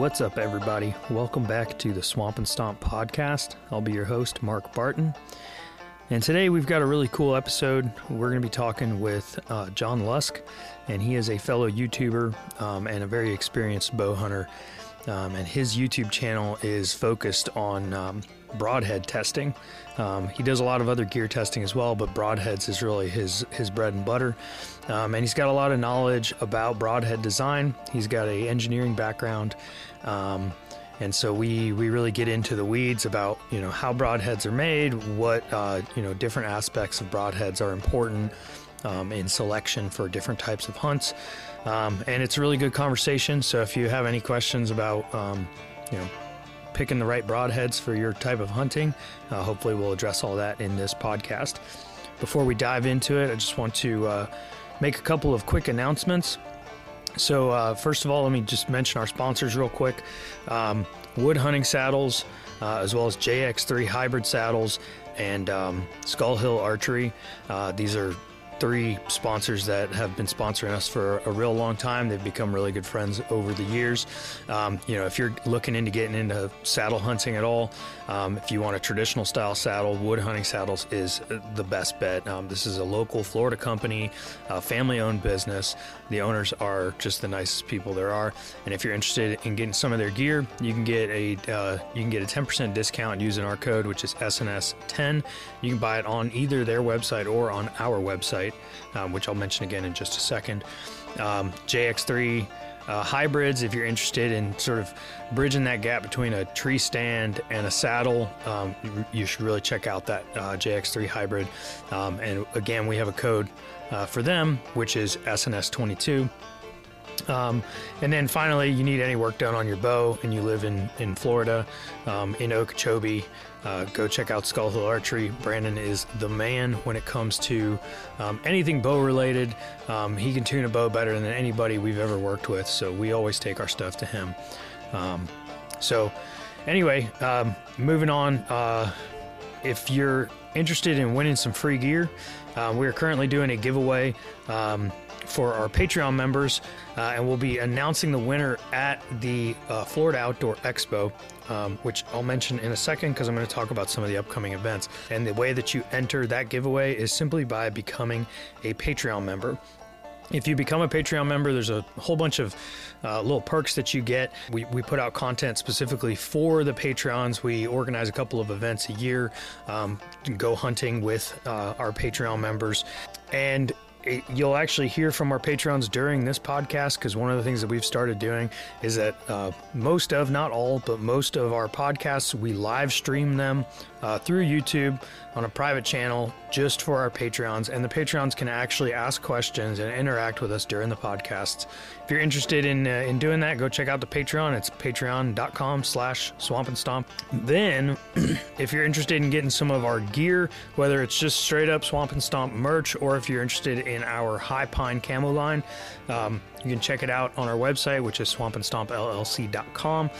What's up, everybody? Welcome back to the Swamp and Stomp podcast. I'll be your host, Mark Barton. And today we've got a really cool episode. We're going to be talking with uh, John Lusk, and he is a fellow YouTuber um, and a very experienced bow hunter. Um, and his YouTube channel is focused on um, broadhead testing. Um, he does a lot of other gear testing as well, but broadheads is really his his bread and butter. Um, and he's got a lot of knowledge about broadhead design. He's got a engineering background. Um, and so we, we really get into the weeds about you know how broadheads are made, what uh, you know different aspects of broadheads are important um, in selection for different types of hunts, um, and it's a really good conversation. So if you have any questions about um, you know picking the right broadheads for your type of hunting, uh, hopefully we'll address all that in this podcast. Before we dive into it, I just want to uh, make a couple of quick announcements. So, uh, first of all, let me just mention our sponsors real quick um, Wood Hunting Saddles, uh, as well as JX3 Hybrid Saddles and um, Skull Hill Archery. Uh, these are three sponsors that have been sponsoring us for a real long time. They've become really good friends over the years. Um, you know, if you're looking into getting into saddle hunting at all, um, if you want a traditional style saddle, Wood Hunting Saddles is the best bet. Um, this is a local Florida company, family owned business. The owners are just the nicest people there are. And if you're interested in getting some of their gear, you can get a uh, you can get a 10% discount using our code, which is SNS10. You can buy it on either their website or on our website um, which I'll mention again in just a second. Um, JX3 uh, hybrids, if you're interested in sort of bridging that gap between a tree stand and a saddle, um, you, should really check out that uh, JX3 hybrid. Um, and again, we have a code uh, for them, which is SNS22. Um, and then finally, you need any work done on your bow and you live in, in Florida, um, in Okeechobee, uh, go check out Skull Hill Archery. Brandon is the man when it comes to um, anything bow related. Um, he can tune a bow better than anybody we've ever worked with, so we always take our stuff to him. Um, so, anyway, um, moving on. Uh, if you're interested in winning some free gear, uh, we are currently doing a giveaway um, for our Patreon members, uh, and we'll be announcing the winner at the uh, Florida Outdoor Expo, um, which I'll mention in a second because I'm going to talk about some of the upcoming events. And the way that you enter that giveaway is simply by becoming a Patreon member. If you become a Patreon member, there's a whole bunch of uh, little perks that you get. We, we put out content specifically for the Patreons. We organize a couple of events a year, um, go hunting with uh, our Patreon members. And it, you'll actually hear from our Patreons during this podcast because one of the things that we've started doing is that uh, most of, not all, but most of our podcasts, we live stream them uh, through YouTube on a private channel just for our Patreons. And the Patreons can actually ask questions and interact with us during the podcasts. If you're interested in uh, in doing that, go check out the Patreon. It's patreon.com slash swamp and stomp. Then, if you're interested in getting some of our gear, whether it's just straight up swamp and stomp merch or if you're interested in our high pine camo line, um, you can check it out on our website, which is swampandstompllc.com.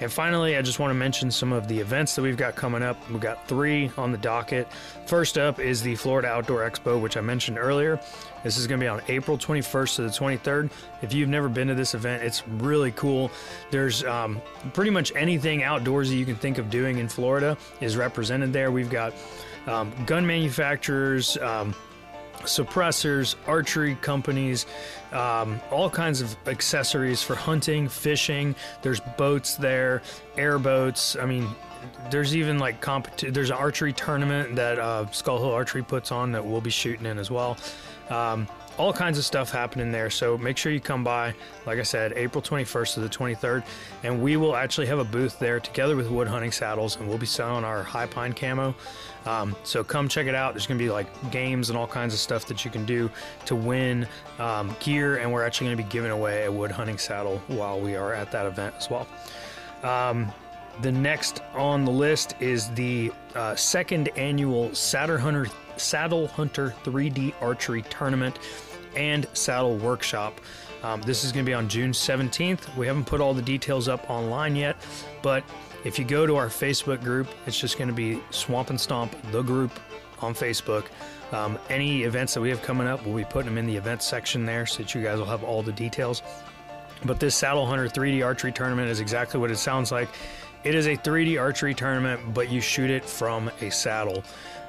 And finally, I just want to mention some of the events that we've got coming up. We've got three on the docket. First up is the Florida Outdoor Expo, which I mentioned earlier. This is going to be on April 21st to the 23rd. If you've never been to this event, it's really cool. There's um, pretty much anything outdoorsy you can think of doing in Florida is represented there. We've got um, gun manufacturers, um, suppressors, archery companies, um, all kinds of accessories for hunting, fishing. There's boats there, airboats. I mean, there's even like compet- There's an archery tournament that uh, Skull Hill Archery puts on that we'll be shooting in as well. Um, all kinds of stuff happening there. So make sure you come by. Like I said, April 21st to the 23rd, and we will actually have a booth there together with Wood Hunting Saddles, and we'll be selling our high pine camo. Um, so come check it out. There's going to be like games and all kinds of stuff that you can do to win um, gear, and we're actually going to be giving away a wood hunting saddle while we are at that event as well. Um, the next on the list is the uh, second annual Saddle Hunter Saddle Hunter 3D Archery Tournament and Saddle Workshop. Um, this is going to be on June 17th. We haven't put all the details up online yet, but if you go to our Facebook group, it's just going to be Swamp and Stomp, the group on Facebook. Um, any events that we have coming up, we'll be putting them in the events section there so that you guys will have all the details. But this Saddle Hunter 3D archery tournament is exactly what it sounds like. It is a 3D archery tournament, but you shoot it from a saddle.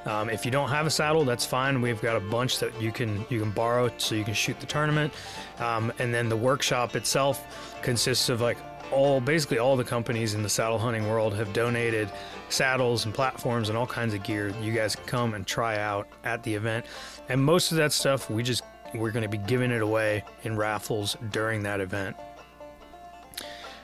Um, if you don't have a saddle, that's fine. We've got a bunch that you can you can borrow so you can shoot the tournament. Um, and then the workshop itself consists of like all basically all the companies in the saddle hunting world have donated saddles and platforms and all kinds of gear you guys can come and try out at the event. And most of that stuff we just we're going to be giving it away in raffles during that event.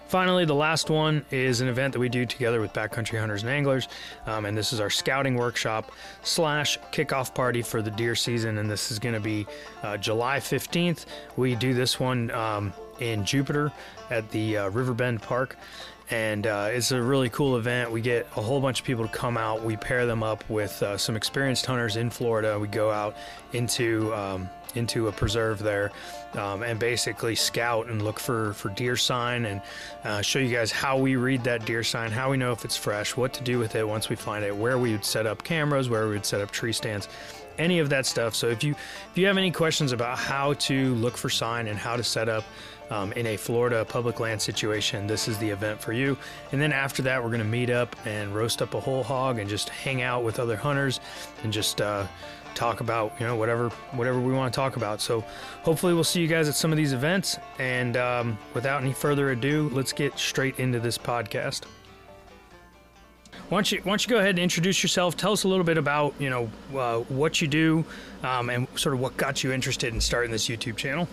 Finally, the last one is an event that we do together with Backcountry Hunters and Anglers, um, and this is our scouting workshop slash kickoff party for the deer season, and this is going to be uh, July 15th. We do this one um, in Jupiter at the uh, Riverbend Park, and uh, it's a really cool event. We get a whole bunch of people to come out. We pair them up with uh, some experienced hunters in Florida. We go out into um, into a preserve there um, and basically scout and look for, for deer sign and uh, show you guys how we read that deer sign, how we know if it's fresh, what to do with it once we find it, where we would set up cameras, where we would set up tree stands, any of that stuff. So if you if you have any questions about how to look for sign and how to set up um, in a Florida public land situation, this is the event for you. And then after that, we're going to meet up and roast up a whole hog and just hang out with other hunters and just uh, talk about you know whatever whatever we want to talk about. So hopefully we'll see you guys at some of these events. And um, without any further ado, let's get straight into this podcast. Why don't you why don't you go ahead and introduce yourself? Tell us a little bit about you know uh, what you do um, and sort of what got you interested in starting this YouTube channel.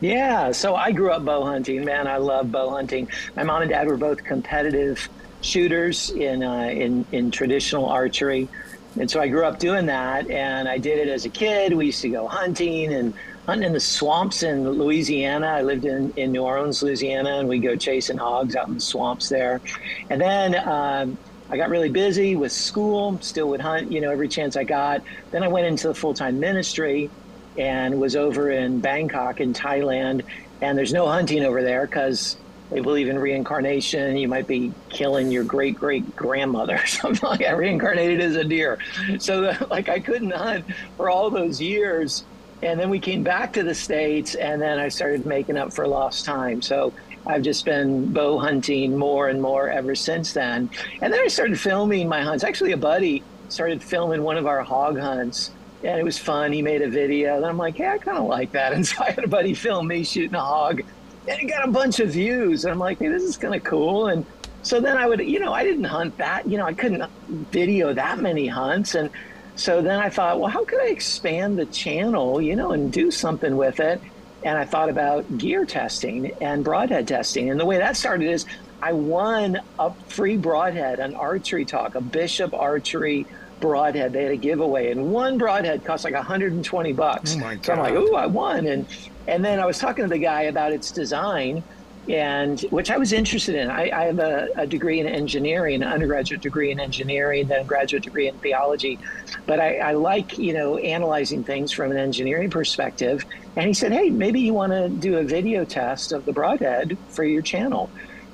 Yeah, so I grew up bow hunting. Man, I love bow hunting. My mom and dad were both competitive shooters in uh, in in traditional archery. And so I grew up doing that, and I did it as a kid. We used to go hunting and hunting in the swamps in Louisiana. I lived in, in New Orleans, Louisiana, and we go chasing hogs out in the swamps there. And then um, I got really busy with school, still would hunt, you know, every chance I got. Then I went into the full time ministry and was over in Bangkok in Thailand. And there's no hunting over there because they believe in reincarnation. You might be killing your great great grandmother or something like that, reincarnated as a deer. So, like, I couldn't hunt for all those years. And then we came back to the States, and then I started making up for lost time. So, I've just been bow hunting more and more ever since then. And then I started filming my hunts. Actually, a buddy started filming one of our hog hunts. And it was fun. He made a video. And I'm like, hey, I kind of like that. And so I had a buddy film me shooting a hog and it got a bunch of views. And I'm like, hey, this is kind of cool. And so then I would, you know, I didn't hunt that, you know, I couldn't video that many hunts. And so then I thought, well, how could I expand the channel, you know, and do something with it? And I thought about gear testing and broadhead testing. And the way that started is I won a free broadhead, an archery talk, a Bishop Archery broadhead. They had a giveaway, and one broadhead cost like 120 bucks. Oh my God. So I'm like, ooh, I won. And and then I was talking to the guy about its design, and which I was interested in. I, I have a, a, degree in engineering, an undergraduate degree in engineering, then a graduate degree in theology. But I, I like, you know, analyzing things from an engineering perspective. And he said, hey, maybe you want to do a video test of the broadhead for your channel.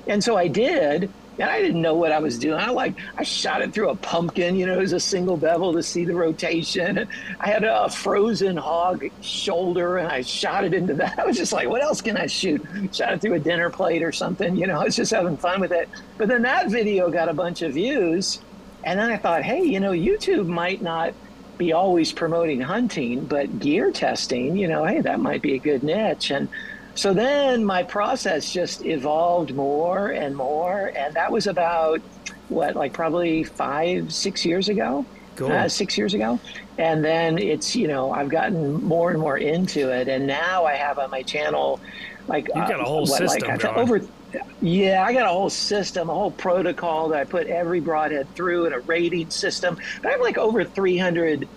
And so I did and I didn't know what I was doing. I like I shot it through a pumpkin, you know, it was a single bevel to see the rotation. I had a frozen hog shoulder, and I shot it into that. I was just like, what else can I shoot? Shot it through a dinner plate or something, you know. I was just having fun with it. But then that video got a bunch of views, and then I thought, hey, you know, YouTube might not be always promoting hunting, but gear testing, you know, hey, that might be a good niche. And so then my process just evolved more and more. And that was about what, like probably five, six years ago. Cool. Uh, six years ago. And then it's, you know, I've gotten more and more into it. And now I have on my channel, like, you got a whole uh, what, system like, over. Yeah, I got a whole system, a whole protocol that I put every broadhead through and a rating system. But I have like over 300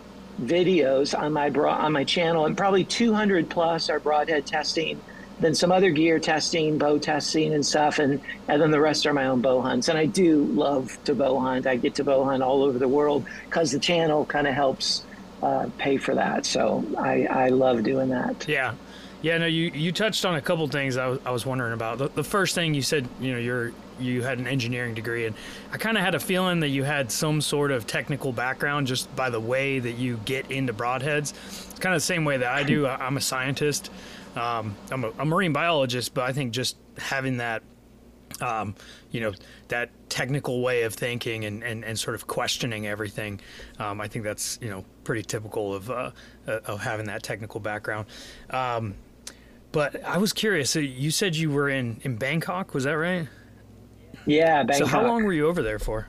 videos on my bro- on my channel, and probably 200 plus are broadhead testing then some other gear testing, bow testing and stuff, and, and then the rest are my own bow hunts. And I do love to bow hunt. I get to bow hunt all over the world because the channel kind of helps uh, pay for that. So I, I love doing that. Yeah. Yeah, no, you, you touched on a couple things I was, I was wondering about. The, the first thing you said, you know, you're you had an engineering degree, and I kind of had a feeling that you had some sort of technical background just by the way that you get into broadheads. It's kind of the same way that I do. I'm a scientist. Um, I'm a, a marine biologist, but I think just having that um, you know that technical way of thinking and, and, and sort of questioning everything. Um, I think that's you know pretty typical of uh, uh of having that technical background. Um, but I was curious. So you said you were in in Bangkok. Was that right? Yeah, Bangkok. So how long were you over there for?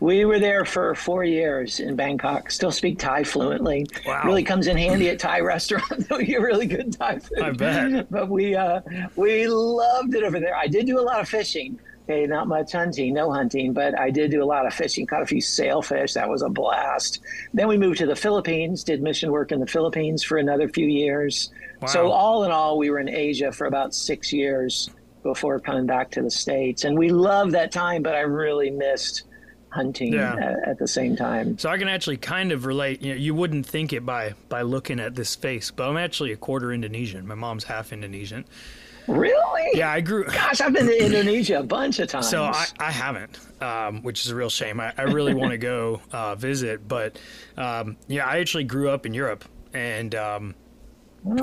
We were there for four years in Bangkok. Still speak Thai fluently. Wow. Really comes in handy at Thai restaurants. we get really good Thai food. I bet. But we uh, we loved it over there. I did do a lot of fishing. Okay, not much hunting, no hunting, but I did do a lot of fishing. Caught a few sailfish. That was a blast. Then we moved to the Philippines. Did mission work in the Philippines for another few years. Wow. So all in all, we were in Asia for about six years before coming back to the states, and we loved that time. But I really missed hunting Yeah. at, at the same time. So I can actually kind of relate. You know, you wouldn't think it by by looking at this face, but I'm actually a quarter Indonesian. My mom's half Indonesian. Really? Yeah, I grew. Gosh, I've been to Indonesia a bunch of times. So I, I haven't, um, which is a real shame. I, I really want to go uh, visit, but um, yeah, I actually grew up in Europe, and um,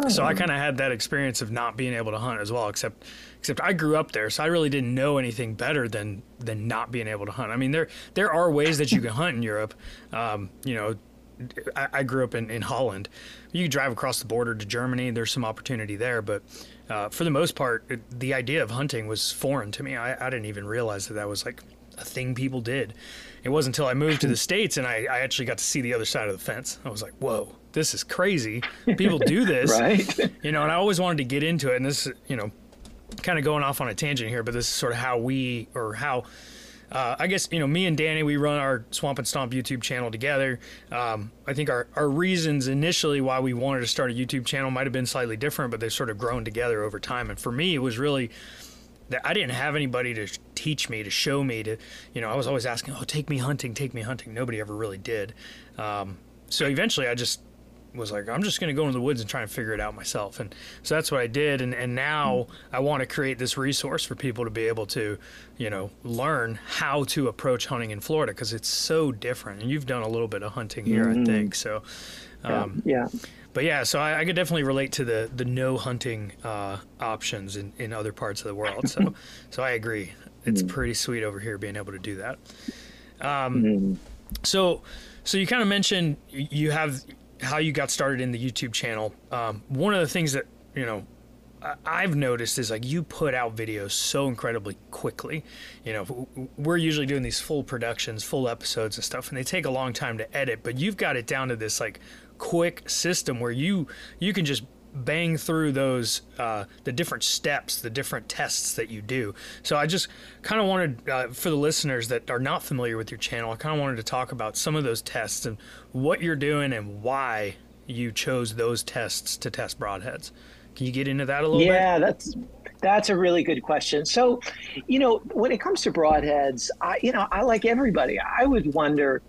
so I kind of had that experience of not being able to hunt as well. Except, except I grew up there, so I really didn't know anything better than than not being able to hunt. I mean, there there are ways that you can hunt in Europe. Um, you know, I, I grew up in, in Holland. You can drive across the border to Germany. There's some opportunity there, but uh, for the most part, it, the idea of hunting was foreign to me. I, I didn't even realize that that was like a thing people did. It wasn't until I moved to the states and I, I actually got to see the other side of the fence. I was like, "Whoa, this is crazy! People do this, right? you know." And I always wanted to get into it. And this, you know, kind of going off on a tangent here, but this is sort of how we or how uh, I guess you know me and Danny we run our Swamp and Stomp YouTube channel together. Um, I think our our reasons initially why we wanted to start a YouTube channel might have been slightly different, but they've sort of grown together over time. And for me, it was really that I didn't have anybody to teach me to show me to you know I was always asking, oh take me hunting, take me hunting. Nobody ever really did. Um, so eventually, I just was like, I'm just going to go into the woods and try and figure it out myself. And so that's what I did. And, and now I want to create this resource for people to be able to, you know, learn how to approach hunting in Florida because it's so different. And you've done a little bit of hunting here, I think. So, um, yeah. but yeah, so I, I could definitely relate to the, the no hunting uh, options in, in other parts of the world. So, so I agree. It's pretty sweet over here being able to do that. Um, So, so you kind of mentioned you have how you got started in the YouTube channel. Um, one of the things that you know I've noticed is like you put out videos so incredibly quickly. You know, we're usually doing these full productions, full episodes and stuff, and they take a long time to edit. But you've got it down to this like quick system where you you can just bang through those uh, the different steps, the different tests that you do. So I just kind of wanted uh, for the listeners that are not familiar with your channel, I kind of wanted to talk about some of those tests and what you're doing and why you chose those tests to test broadheads. Can you get into that a little bit? Yeah, that's that's a really good question. So, you know, when it comes to broadheads, I you know, I like everybody. I would wonder,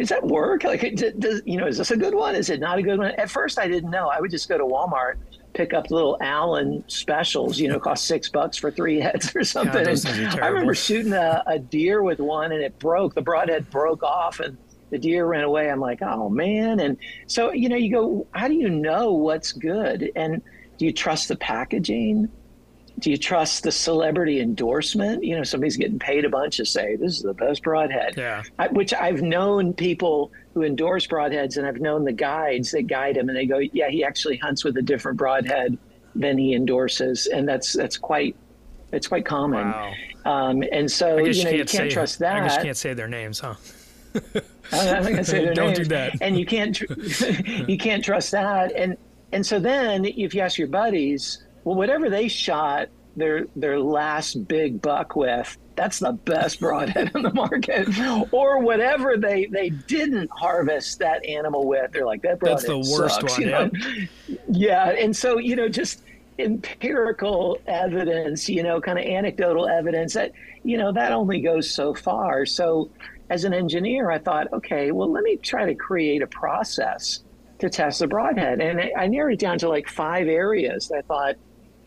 does that work? Like, does, you know, is this a good one? Is it not a good one? At first, I didn't know. I would just go to Walmart, pick up little Allen specials. You know, cost six bucks for three heads or something. those And things are I remember shooting a, a deer with one, and it broke. The broadhead broke off, and the deer ran away. I'm like, oh man. And so, you know, you go, how do you know what's good? And do you trust the packaging? Do you trust the celebrity endorsement? You know, somebody's getting paid a bunch to say this is the best broadhead. Yeah. I, which I've known people who endorse broadheads, and I've known the guides that guide him, and they go, "Yeah, he actually hunts with a different broadhead than he endorses," and that's that's quite it's quite common. Wow. Um, and so you know you can't can't say, trust that. I you can't say their names, huh? I'm not say their Don't do that. And you can't tr- you can't trust that. And and so then if you ask your buddies, well, whatever they shot their their last big buck with, that's the best broadhead on the market. Or whatever they they didn't harvest that animal with, they're like that That's broadhead the worst sucks," one, you know? Yeah, and so you know just empirical evidence, you know, kind of anecdotal evidence that, you know, that only goes so far. So as an engineer, I thought, okay, well, let me try to create a process to test the broadhead. And I, I narrowed it down to like five areas that I thought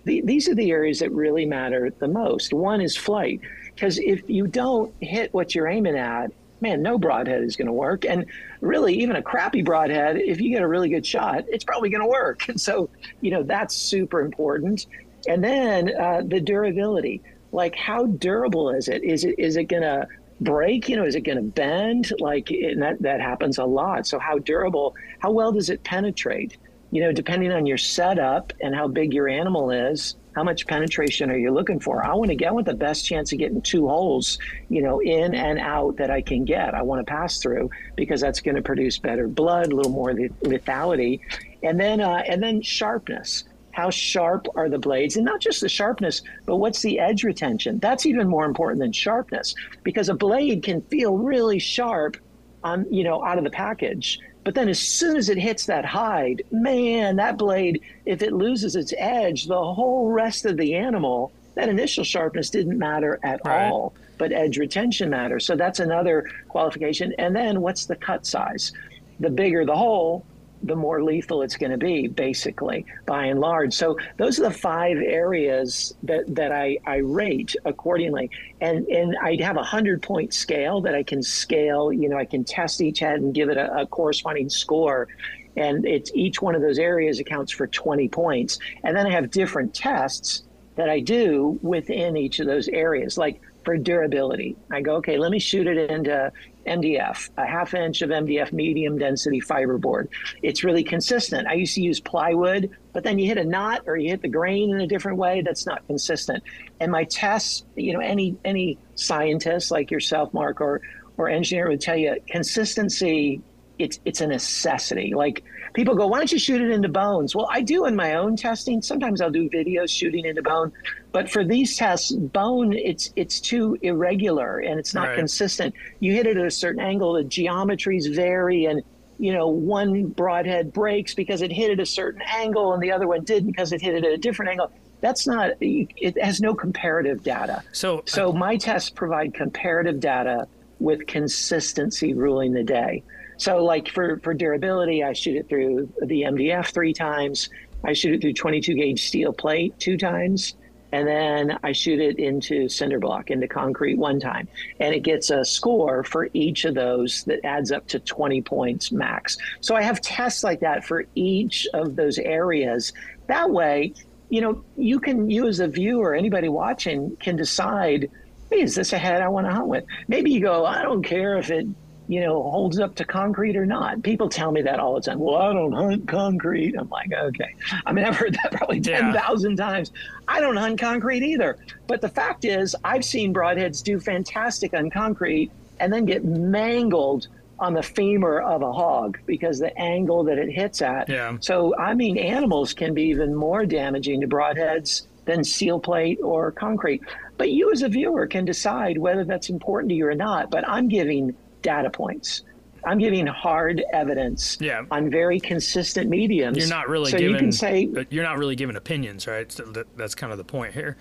the, these are the areas that really matter the most. One is flight, because if you don't hit what you're aiming at, man, no broadhead is going to work. And really, even a crappy broadhead, if you get a really good shot, it's probably going to work. And so, you know, that's super important. And then uh, the durability, like how durable is it? Is it is it going to break? You know, is it going to bend? Like, that that happens a lot. So how durable? How well does it penetrate? You know, depending on your setup and how big your animal is, how much penetration are you looking for? I want to get with the best chance of getting two holes, you know, in and out that I can get. I want to pass through because that's going to produce better blood, a little more lethality, and then uh, and then sharpness. How sharp are the blades? And not just the sharpness, but what's the edge retention? That's even more important than sharpness because a blade can feel really sharp on, you know, out of the package. But then as soon as it hits that hide, man, that blade, if it loses its edge, the whole rest of the animal, that initial sharpness didn't matter at right. all, but edge retention matters. So that's another qualification. And then what's the cut size? The bigger the hole, the more lethal it's going to be, basically, by and large. So those are the five areas that, that I, I rate accordingly. And, and I have a hundred point scale that I can scale, you know, I can test each head and give it a, a corresponding score. And it's each one of those areas accounts for 20 points. And then I have different tests that I do within each of those areas. Like for durability. I go, okay, let me shoot it into MDF, a half inch of MDF medium density fiberboard. It's really consistent. I used to use plywood, but then you hit a knot or you hit the grain in a different way. That's not consistent. And my tests, you know, any any scientist like yourself, Mark, or or engineer would tell you consistency. It's it's a necessity. Like people go, why don't you shoot it into bones? Well, I do in my own testing. Sometimes I'll do videos shooting into bone, but for these tests, bone it's it's too irregular and it's not right. consistent. You hit it at a certain angle, the geometries vary, and you know one broadhead breaks because it hit at a certain angle, and the other one didn't because it hit it at a different angle. That's not. It has no comparative data. So, uh, so my tests provide comparative data with consistency ruling the day. So, like for, for durability, I shoot it through the MDF three times. I shoot it through 22 gauge steel plate two times. And then I shoot it into cinder block, into concrete one time. And it gets a score for each of those that adds up to 20 points max. So I have tests like that for each of those areas. That way, you know, you can, you as a viewer, anybody watching can decide hey, is this a head I want to hunt with? Maybe you go, I don't care if it you know, holds up to concrete or not. People tell me that all the time. Well, I don't hunt concrete. I'm like, okay. I mean, I've heard that probably 10,000 yeah. times. I don't hunt concrete either. But the fact is, I've seen broadheads do fantastic on concrete and then get mangled on the femur of a hog because the angle that it hits at. Yeah. So, I mean, animals can be even more damaging to broadheads than steel plate or concrete. But you as a viewer can decide whether that's important to you or not. But I'm giving data points. I'm giving hard evidence yeah. on very consistent mediums. You're not really so giving, you can say you're not really giving opinions, right? So that, that's kind of the point here.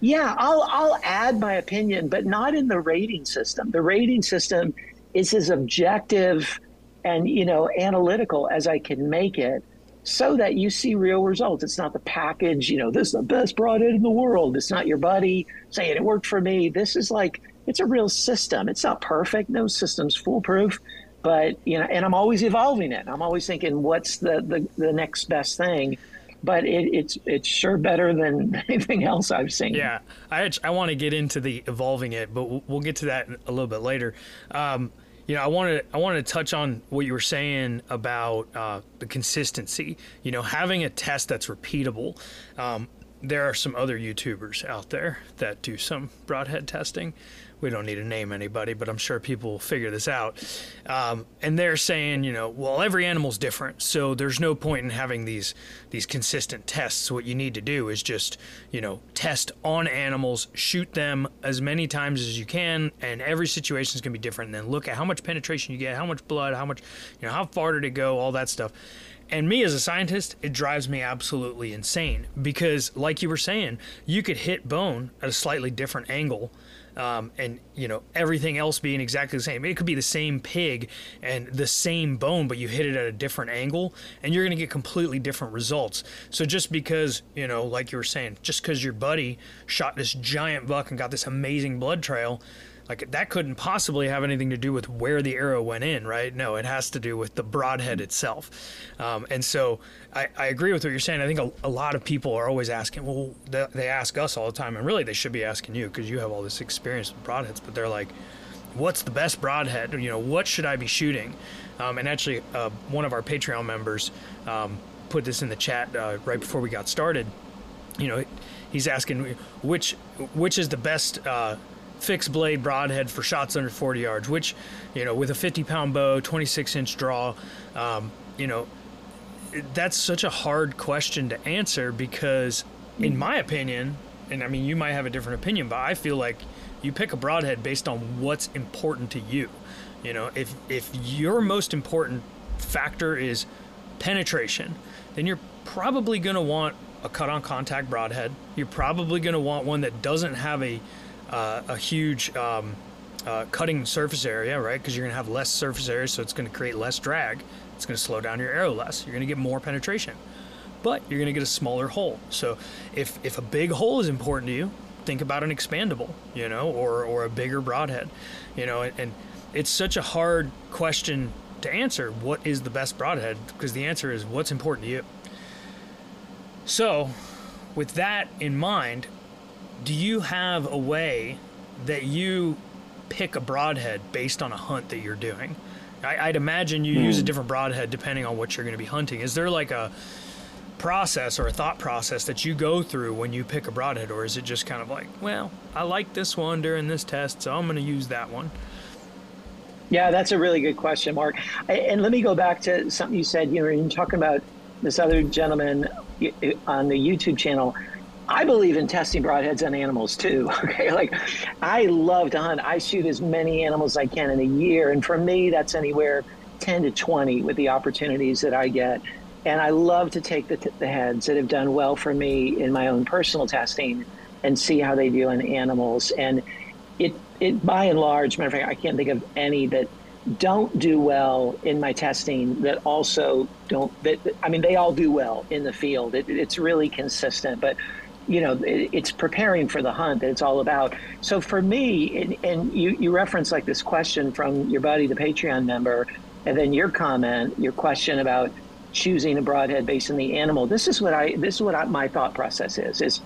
Yeah, I'll I'll add my opinion, but not in the rating system. The rating system is as objective and you know analytical as I can make it, so that you see real results. It's not the package, you know, this is the best broadhead in the world. It's not your buddy saying it worked for me. This is like it's a real system. It's not perfect. No system's foolproof, but you know, and I'm always evolving it. I'm always thinking, what's the the, the next best thing? But it, it's it's sure better than anything else I've seen. Yeah, I I want to get into the evolving it, but we'll, get to that a little bit later. Um, you know, I wanted I wanted to touch on what you were saying about uh, the consistency. You know, having a test that's repeatable. Um, there are some other YouTubers out there that do some broadhead testing we don't need to name anybody, but I'm sure people will figure this out. Um, and they're saying, you know, well, every animal's different, so there's no point in having these these consistent tests. What you need to do is just, you know, test on animals, shoot them as many times as you can, and every situation is going to be different. And then look at how much penetration you get, how much blood, how much, you know, how far did it go, all that stuff. And me as a scientist, it drives me absolutely insane because, like you were saying, you could hit bone at a slightly different angle um, and you know everything else being exactly the same. It could be the same pig and the same bone, but you hit it at a different angle, and you're going to get completely different results. So just because you know, like you were saying, just because your buddy shot this giant buck and got this amazing blood trail like that couldn't possibly have anything to do with where the arrow went in, right? No, it has to do with the broadhead itself. Um, and so I, I, agree with what you're saying. I think a, a, lot of people are always asking, well, they, they ask us all the time, and really they should be asking you because you have all this experience with broadheads, but they're like, what's the best broadhead? You know, what should I be shooting? Um, and actually, uh, one of our Patreon members um, put this in the chat uh, right before we got started. You know, he's asking which which is the best uh, fixed blade broadhead for shots under 40 yards, which, you know, with a 50 pound bow, 26 inch draw, um, you know, that's such a hard question to answer because, in my opinion, and I mean, you might have a different opinion, but I feel like you pick a broadhead based on what's important to you. You know, if if your most important factor is penetration, then you're probably going to want a cut on contact broadhead. You're probably going to want one that doesn't have a uh, a huge um, uh, cutting surface area, right? Because you're going to have less surface area, so it's going to create less drag. It's going to slow down your arrow less. You're going to get more penetration, but you're going to get a smaller hole. So if if a big hole is important to you, think about an expandable, you know, or or a bigger broadhead, you know, and, and it's such a hard question to answer. What is the best broadhead? Because the answer is what's important to you. So, with that in mind, do you have a way that you pick a broadhead based on a hunt that you're doing? I, would imagine you mm. use a hmm. different broadhead depending on what you're going to be hunting. Is there like a process or a thought process that you go through when you pick a broadhead, or is it just kind of like, well, I like this one during this test, so I'm going to use that one? Yeah, that's a really good question, Mark. And let me go back to something you said. You know, you're talking about this other gentleman on the YouTube channel. I believe in testing broadheads on animals too. Okay, like I love to hunt. I shoot as many animals as I can in a year, and for me, that's anywhere 10 to 20 with the opportunities that I get. And I love to take the, the heads that have done well for me in my own personal testing and see how they do in animals. And it, it by and large, matter of fact, I can't think of any that don't do well in my testing that also don't that i mean they all do well in the field it, it's really consistent but you know, it's preparing for the hunt that it's all about. So for me, and, and you, you reference like this question from your buddy, the Patreon member, and then your comment, your question about choosing a broadhead based on the animal. This is what I, this is what I, my thought process is, is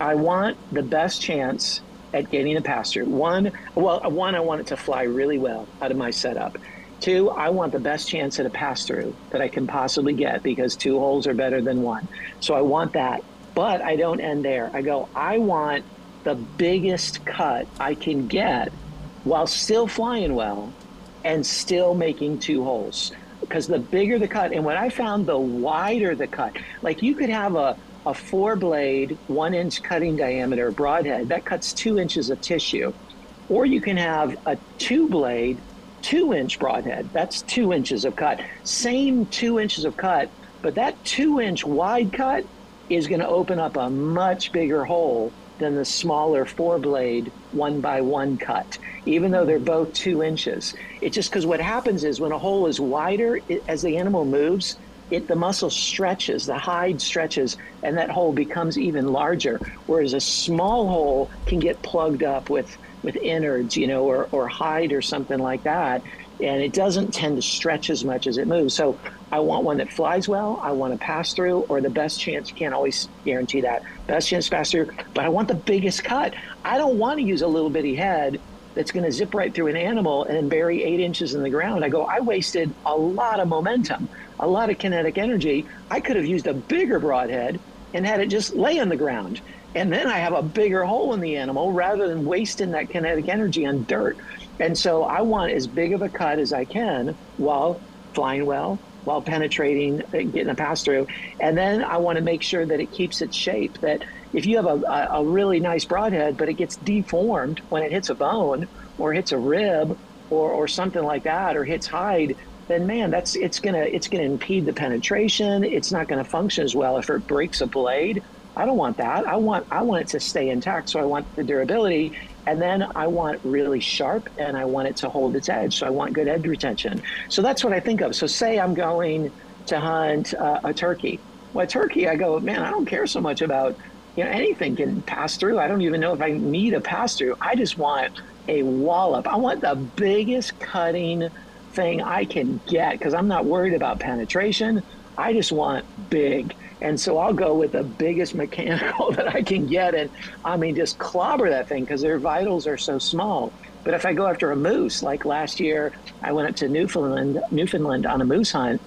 I want the best chance at getting a through. One, well, one, I want it to fly really well out of my setup. Two, I want the best chance at a pass through that I can possibly get because two holes are better than one. So I want that. But I don't end there. I go, I want the biggest cut I can get while still flying well and still making two holes. Because the bigger the cut, and what I found the wider the cut, like you could have a, a four blade, one inch cutting diameter broadhead that cuts two inches of tissue. Or you can have a two blade, two inch broadhead. That's two inches of cut. Same two inches of cut, but that two inch wide cut is going to open up a much bigger hole than the smaller four blade one by one cut, even though they're both two inches. It's just because what happens is when a hole is wider, it, as the animal moves, it the muscle stretches, the hide stretches, and that hole becomes even larger. Whereas a small hole can get plugged up with with innards, you know, or, or hide or something like that, and it doesn't tend to stretch as much as it moves. So I want one that flies well. I want to pass through, or the best chance. You can't always guarantee that best chance pass through, but I want the biggest cut. I don't want to use a little bitty head that's going to zip right through an animal and bury eight inches in the ground. I go, I wasted a lot of momentum, a lot of kinetic energy. I could have used a bigger broadhead and had it just lay on the ground. And then I have a bigger hole in the animal rather than wasting that kinetic energy on dirt. And so I want as big of a cut as I can while flying well, while penetrating, getting a pass through. And then I want to make sure that it keeps its shape. That if you have a, a really nice broadhead, but it gets deformed when it hits a bone or hits a rib or, or something like that, or hits hide, then man, that's it's gonna it's gonna impede the penetration. It's not gonna function as well if it breaks a blade. I don't want that. I want I want it to stay intact. So I want the durability, and then I want really sharp, and I want it to hold its edge. So I want good edge retention. So that's what I think of. So say I'm going to hunt uh, a turkey. Well, a turkey, I go, man, I don't care so much about you know anything can pass through. I don't even know if I need a pass through. I just want a wallop. I want the biggest cutting thing I can get because I'm not worried about penetration. I just want big. And so I'll go with the biggest mechanical that I can get. And I mean, just clobber that thing because their vitals are so small. But if I go after a moose, like last year, I went up to Newfoundland, Newfoundland on a moose hunt.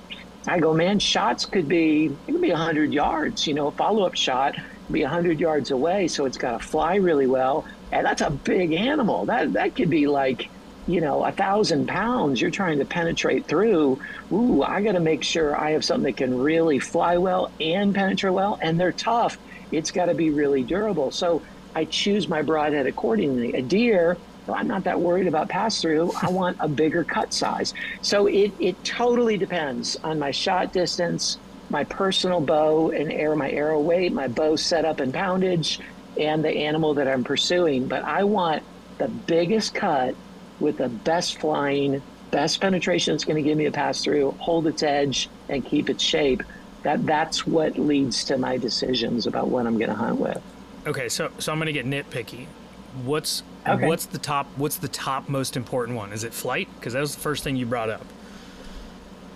I go, man, shots could be, it could be 100 yards, you know, a follow up shot be 100 yards away. So it's got to fly really well. And that's a big animal. That, that could be like, you know, a thousand pounds you're trying to penetrate through. Ooh, I got to make sure I have something that can really fly well and penetrate well, and they're tough. It's got to be really durable. So I choose my broadhead accordingly. A deer, well, I'm not that worried about pass through. I want a bigger cut size. So it, it totally depends on my shot distance, my personal bow and air, my arrow weight, my bow setup and poundage, and the animal that I'm pursuing. But I want the biggest cut with the best flying, best penetration that's going to give me a pass through, hold its edge, and keep its shape. That that's what leads to my decisions about what I'm going to hunt with. Okay, so so I'm going to get nitpicky. What's okay. what's the top what's the top most important one? Is it flight? Because that was the first thing you brought up.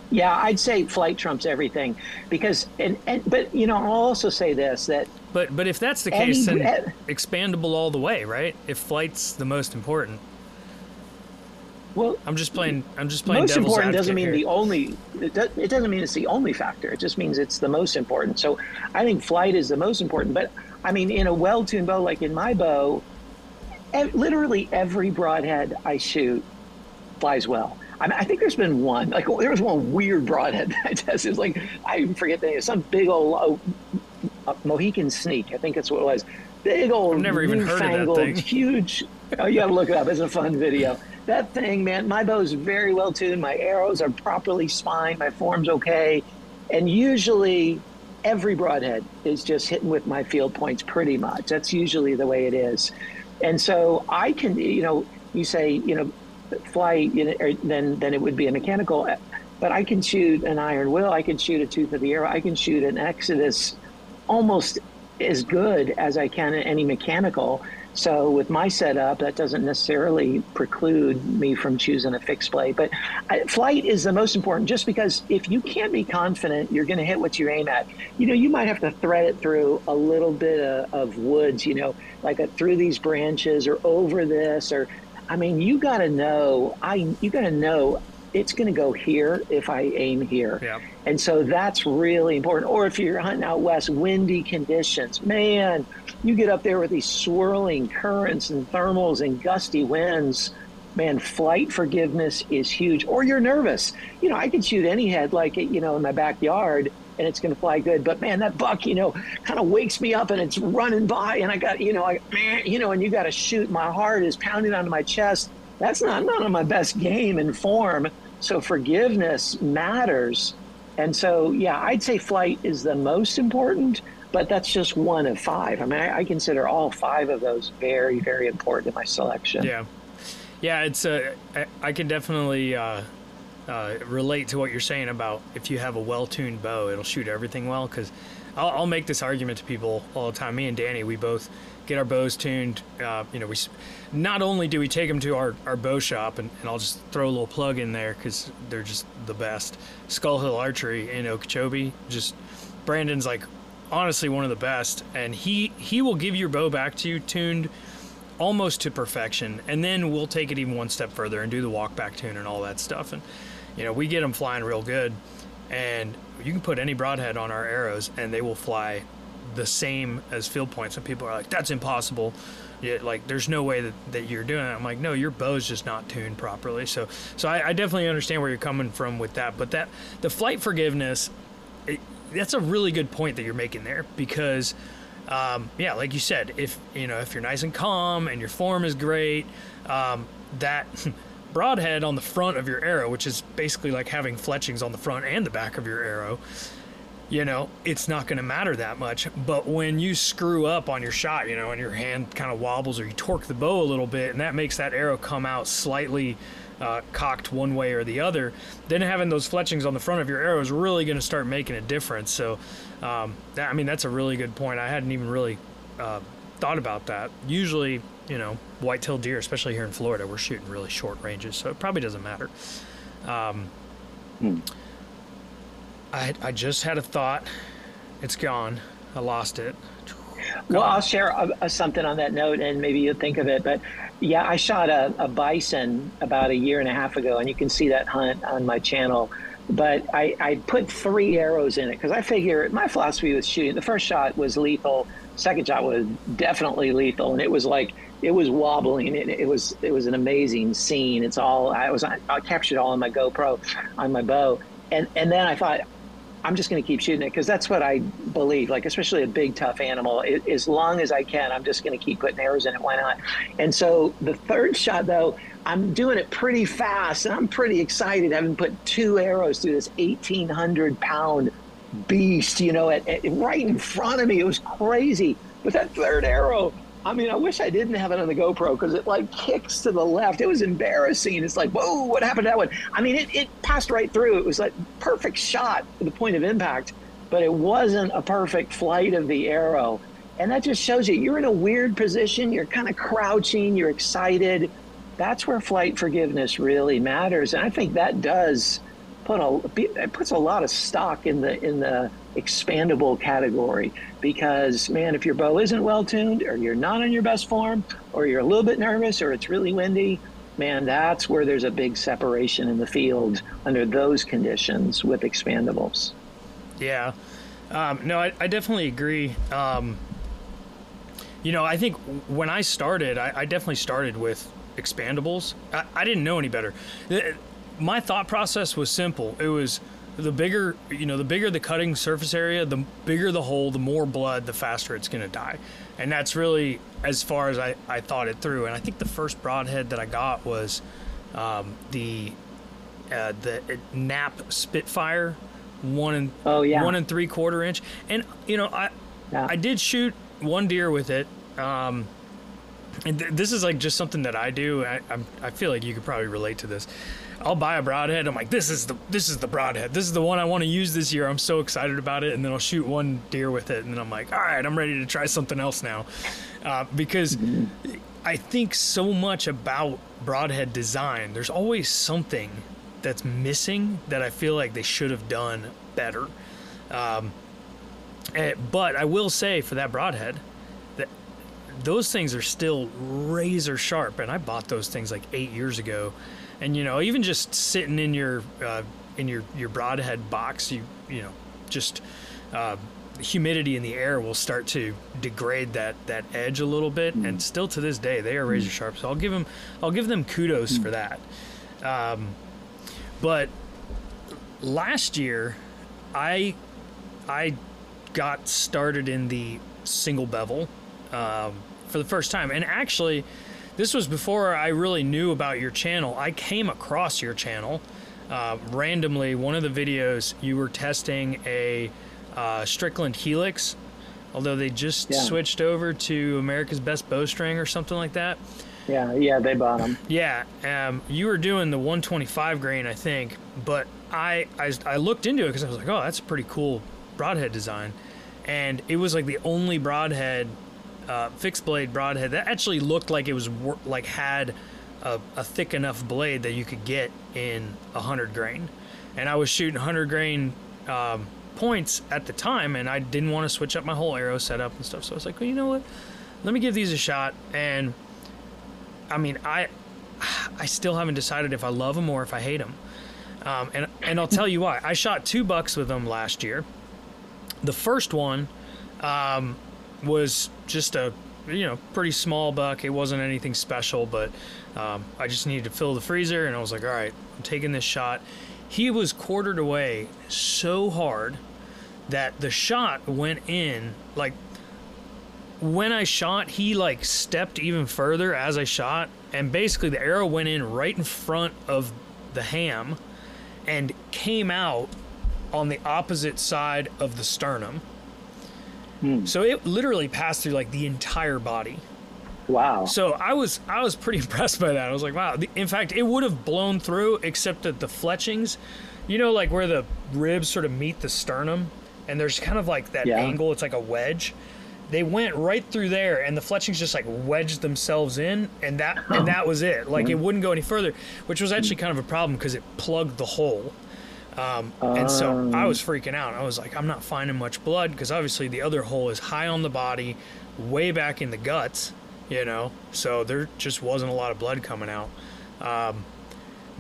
Yeah, I'd say flight trumps everything because and, and but you know I'll also say this that but but if that's the case then expandable all the way right if flight's the most important well, I'm just playing. I'm just playing. Most important doesn't mean here. the only. It, it doesn't mean it's the only factor. It just means it's the most important. So I think flight is the most important. But I mean, in a well-tuned bow, like in my bow, literally every broadhead I shoot flies well. I, mean, I think there's been one. Like there was one weird broadhead that I tested. It's like I forget the name. Some big old uh, Mohican sneak. I think that's what it was. Big old, I've never even heard of that thing. huge. Oh, you got to look it up. It's a fun video that thing, man, my bow is very well tuned. My arrows are properly spined. My form's okay. And usually every broadhead is just hitting with my field points pretty much. That's usually the way it is. And so I can, you know, you say, you know, fly, you know, er, then, then it would be a mechanical, but I can shoot an iron will. I can shoot a tooth of the arrow. I can shoot an Exodus almost as good as I can in any mechanical. So with my setup, that doesn't necessarily preclude me from choosing a fixed blade. But I, flight is the most important, just because if you can't be confident you're going to hit what you aim at, you know, you might have to thread it through a little bit of, of woods, you know, like a, through these branches or over this, or I mean, you got to know. I you got to know it's going to go here if I aim here. Yeah. And so that's really important. Or if you're hunting out west, windy conditions, man, you get up there with these swirling currents and thermals and gusty winds. Man, flight forgiveness is huge. Or you're nervous. You know, I can shoot any head like it, you know in my backyard and it's going to fly good. But man, that buck, you know, kind of wakes me up and it's running by, and I got, you know, I, you know, and you got to shoot. My heart is pounding onto my chest. That's not none of my best game and form. So forgiveness matters. And so, yeah, I'd say flight is the most important, but that's just one of five. I mean, I, I consider all five of those very, very important in my selection. Yeah. Yeah, it's uh, I, I can definitely uh, uh, relate to what you're saying about if you have a well-tuned bow, it'll shoot everything well. Because I'll, I'll, make this argument to people all the time. Me and Danny, we both get our bows tuned. Uh, you know, we not only do we take them to our, our bow shop, and, and I'll just throw a little plug in there because they're just the best. Skull Hill Archery in Okeechobee, just Brandon's like honestly one of the best, and he he will give your bow back to you tuned almost to perfection, and then we'll take it even one step further and do the walk back tune and all that stuff, and you know we get them flying real good, and you can put any broadhead on our arrows, and they will fly the same as field points, and people are like, "That's impossible." Yeah, like there's no way that, that you're doing it. I'm like, no, your bow's just not tuned properly. So, so I, I definitely understand where you're coming from with that. But that the flight forgiveness, it, that's a really good point that you're making there because, um, yeah, like you said, if you know if you're nice and calm and your form is great, um, that broadhead on the front of your arrow, which is basically like having fletchings on the front and the back of your arrow, you know, it's not going to matter that much. But when you screw up on your shot, you know, and your hand kind of wobbles or you torque the bow a little bit, and that makes that arrow come out slightly uh, cocked one way or the other, then having those fletchings on the front of your arrow is really going to start making a difference. So, um, that, I mean, that's a really good point. I hadn't even really uh, thought about that. Usually, you know, white-tailed deer, especially here in Florida, we're shooting really short ranges, so it probably doesn't matter. Um, hmm. I, I just had a thought. It's gone. I lost it. Gone. Well, I'll share a, a, something on that note, and maybe you'll think of it. But yeah, I shot a, a bison about a year and a half ago, and you can see that hunt on my channel. But I, I put three arrows in it because I figure my philosophy was shooting. The first shot was lethal. Second shot was definitely lethal, and it was like it was wobbling. It, it was it was an amazing scene. It's all I was I captured it all on my GoPro on my bow, and and then I thought I'm just going to keep shooting it because that's what I believe. Like, especially a big, tough animal, it, as long as I can, I'm just going to keep putting arrows in it. Why not? And so the third shot, though, I'm doing it pretty fast and I'm pretty excited having put two arrows through this 1,800 pound beast, you know, at, at, right in front of me. It was crazy. But that third arrow, I mean, I wish I didn't have it on the GoPro because it like kicks to the left. It was embarrassing. It's like, whoa, what happened to that one? I mean, it, it passed right through. It was like perfect shot the point of impact, but it wasn't a perfect flight of the arrow. And that just shows you you're in a weird position. You're kind of crouching. You're excited. That's where flight forgiveness really matters. And I think that does put a it puts a lot of stock in the in the expandable category because man if your bow isn't well tuned or you're not in your best form or you're a little bit nervous or it's really windy man that's where there's a big separation in the field under those conditions with expandables. Yeah. Um, no I, I, definitely agree. Um, you know i think when i started I, I definitely started with expandables. I, I, didn't know any better. My thought process was simple. It was the bigger you know the bigger the cutting surface area the bigger the hole the more blood the faster it's going to die. And that's really as far as I, I thought it through. And i think the first broadhead that i got was um, the uh, the nap spitfire one and oh, yeah. one and three quarter inch. And you know i yeah. i did shoot one deer with it. Um, and th- this is like just something that i do. I, I'm, I feel like you could probably relate to this I'll buy a broadhead. I'm like, this is the this is the broadhead. This is the one I want to use this year. I'm so excited about it. And then I'll shoot one deer with it, and then I'm like, all right, I'm ready to try something else now, uh, because I think so much about broadhead design. There's always something that's missing that I feel like they should have done better. Um, eh, but I will say for that broadhead those things are still razor sharp, and I bought those things like eight years ago and you know even just sitting in your uh, in your your broadhead box you you know just uh, humidity in the air will start to degrade that that edge a little bit mm. and still to this day they are razor sharp so I'll give them I'll give them kudos mm. for that um, but last year I I got started in the single bevel um, for the first time and actually this was before I really knew about your channel. I came across your channel uh, randomly. One of the videos you were testing a uh, Strickland Helix, although they just yeah. switched over to America's Best Bowstring or something like that. Yeah, yeah, they bought them. Yeah, um, you were doing the 125 grain, I think, but I I, I looked into it because I was like, oh, that's a pretty cool broadhead design, and it was like the only broadhead uh, fixed blade broadhead that actually looked like it was wor- like had a, a, thick enough blade that you could get in a hundred grain, and I was shooting hundred grain um, points at the time, and I didn't want to switch up my whole arrow setup and stuff. So I was like, well, you know what? Let me give these a shot. And I mean, I I still haven't decided if I love them or if I hate them. Um, and and I'll tell you why. I shot two bucks with them last year. The first one, um, was just a you know pretty small buck. It wasn't anything special, but um, I just needed to fill the freezer, and I was like, all right, I'm taking this shot. He was quartered away so hard that the shot went in like when I shot, he like stepped even further as I shot, and basically the arrow went in right in front of the ham and came out on the opposite side of the sternum. Hmm. So it literally passed through like the entire body. Wow. So I was I was pretty impressed by that. I was like, wow. In fact, it would have blown through except that the fletchings, you know, like where the ribs sort of meet the sternum, and there's kind of like that Yeah. angle. It's like a wedge. They went right through there, and the fletchings just like wedged themselves in, and that and that was it. Like hmm. it wouldn't go any further, which was actually kind of a problem because it plugged the hole. Um, and so I was freaking out. I was like, I'm not finding much blood because obviously the other hole is high on the body, way back in the guts, you know. So there just wasn't a lot of blood coming out. Um,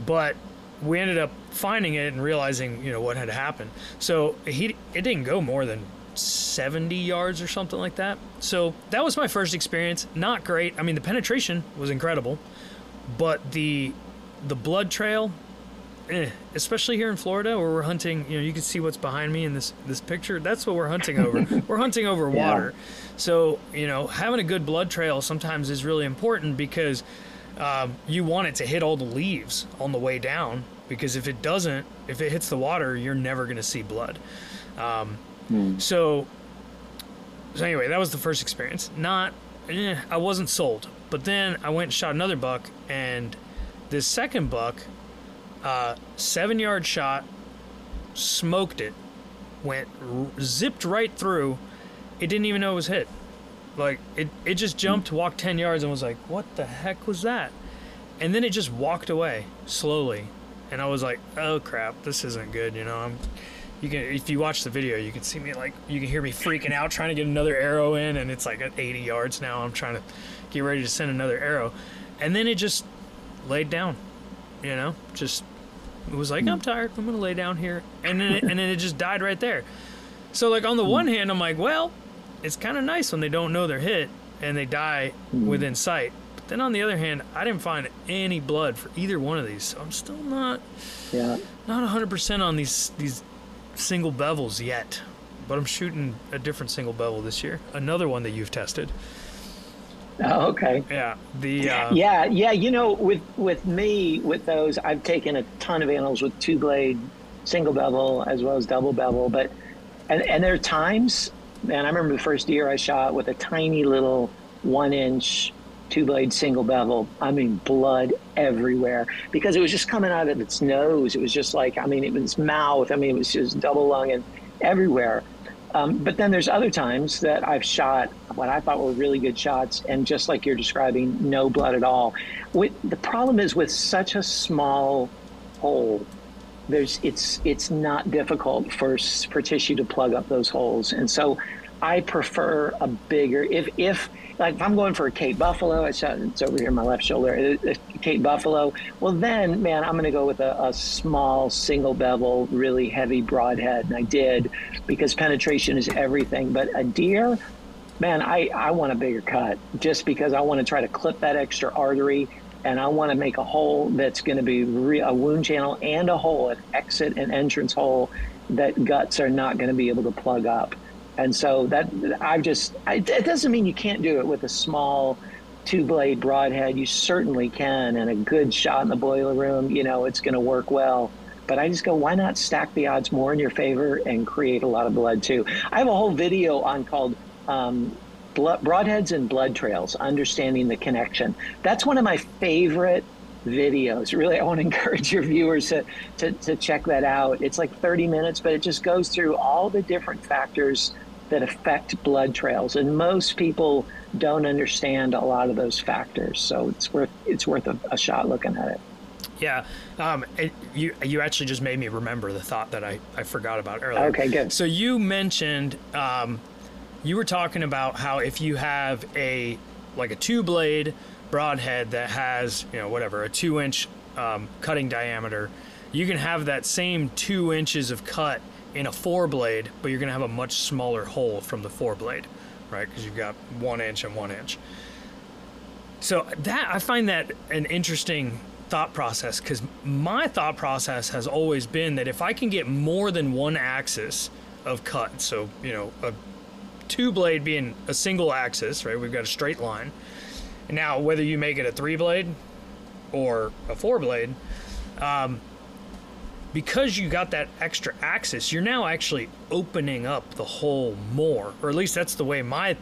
but we ended up finding it and realizing, you know, what had happened. So he it didn't go more than 70 yards or something like that. So that was my first experience. Not great. I mean, the penetration was incredible, but the the blood trail eh, especially here in Florida where we're hunting, you know, you can see what's behind me in this this picture. That's what we're hunting over. we're hunting over Yeah. water. So, you know, having a good blood trail sometimes is really important because um, you want it to hit all the leaves on the way down because if it doesn't, if it hits the water, you're never going to see blood. Um, So, so anyway, that was the first experience. Not, eh, I wasn't sold. But then I went and shot another buck, and this second buck, uh, seven yard shot, smoked it, went r- zipped right through. It didn't even know it was hit. Like it, it just jumped, walked ten yards, and was like, "What the heck was that?" And then it just walked away slowly, and I was like, "Oh crap, this isn't good." You know, I'm. You can, if you watch the video, you can see me like, you can hear me freaking out trying to get another arrow in, and it's like at 80 yards now. I'm trying to get ready to send another arrow, and then it just laid down. You know, just it was like, I'm tired. I'm gonna lay down here, and then it, and then it just died right there. So like on the hmm. one hand, I'm like, well, it's kind of nice when they don't know they're hit and they die hmm. within sight. But then on the other hand, I didn't find any blood for either one of these, so I'm still not Yeah. not 100% on these these single bevels yet. But I'm shooting a different single bevel this year, another one that you've tested. Oh, okay. Yeah, the uh, Yeah, yeah. You know, with with me, with those, I've taken a ton of animals with two blade, single bevel as well as double bevel. But and and there are times, man. I remember the first deer I shot with a tiny little one inch two blade single bevel. I mean, blood everywhere because it was just coming out of its nose. It was just like, I mean, it was mouth. I mean, it was just double lung and everywhere. Um, but then there's other times that I've shot what I thought were really good shots, and just like you're describing, no blood at all. With, the problem is with such a small hole, there's it's it's not difficult for for tissue to plug up those holes, and so I prefer a bigger. If if like if I'm going for a Cape Buffalo, I shot it's over here my left shoulder. a- a Cape Buffalo. Well, then man, I'm going to go with a, a small single bevel, really heavy broadhead, and I did because penetration is everything. But a deer, man, I, I want a bigger cut just because I want to try to clip that extra artery and I want to make a hole that's going to be re- a wound channel and a hole, an exit and entrance hole that guts are not going to be able to plug up. And so that I've just, I, it doesn't mean you can't do it with a small two blade broadhead. You certainly can. And a good shot in the boiler room, you know, it's going to work well. But I just go, why not stack the odds more in your favor and create a lot of blood too? I have a whole video on called um, blood, Broadheads and Blood Trails, Understanding the Connection. That's one of my favorite videos. Really, I want to encourage your viewers to, to, to check that out. It's like 30 minutes, but it just goes through all the different factors that affect blood trails. And most people don't understand a lot of those factors. So it's worth, it's worth a, a shot looking at it. Yeah, um, it, you you actually just made me remember the thought that I, I forgot about earlier. Okay, good. So you mentioned um, you were talking about how if you have a like a two blade broadhead that has you know whatever a two inch um, cutting diameter, you can have that same two inches of cut in a four blade, but you're gonna have a much smaller hole from the four blade, right? Because you've got one inch and one inch. So that I find that an interesting thought process because my thought process has always been that if I can get more than one axis of cut, so you know a two blade being a single axis, right? We've got a straight line. Now whether you make it a three blade or a four blade, um, because you got that extra axis, you're now actually opening up the hole more, or at least that's the way my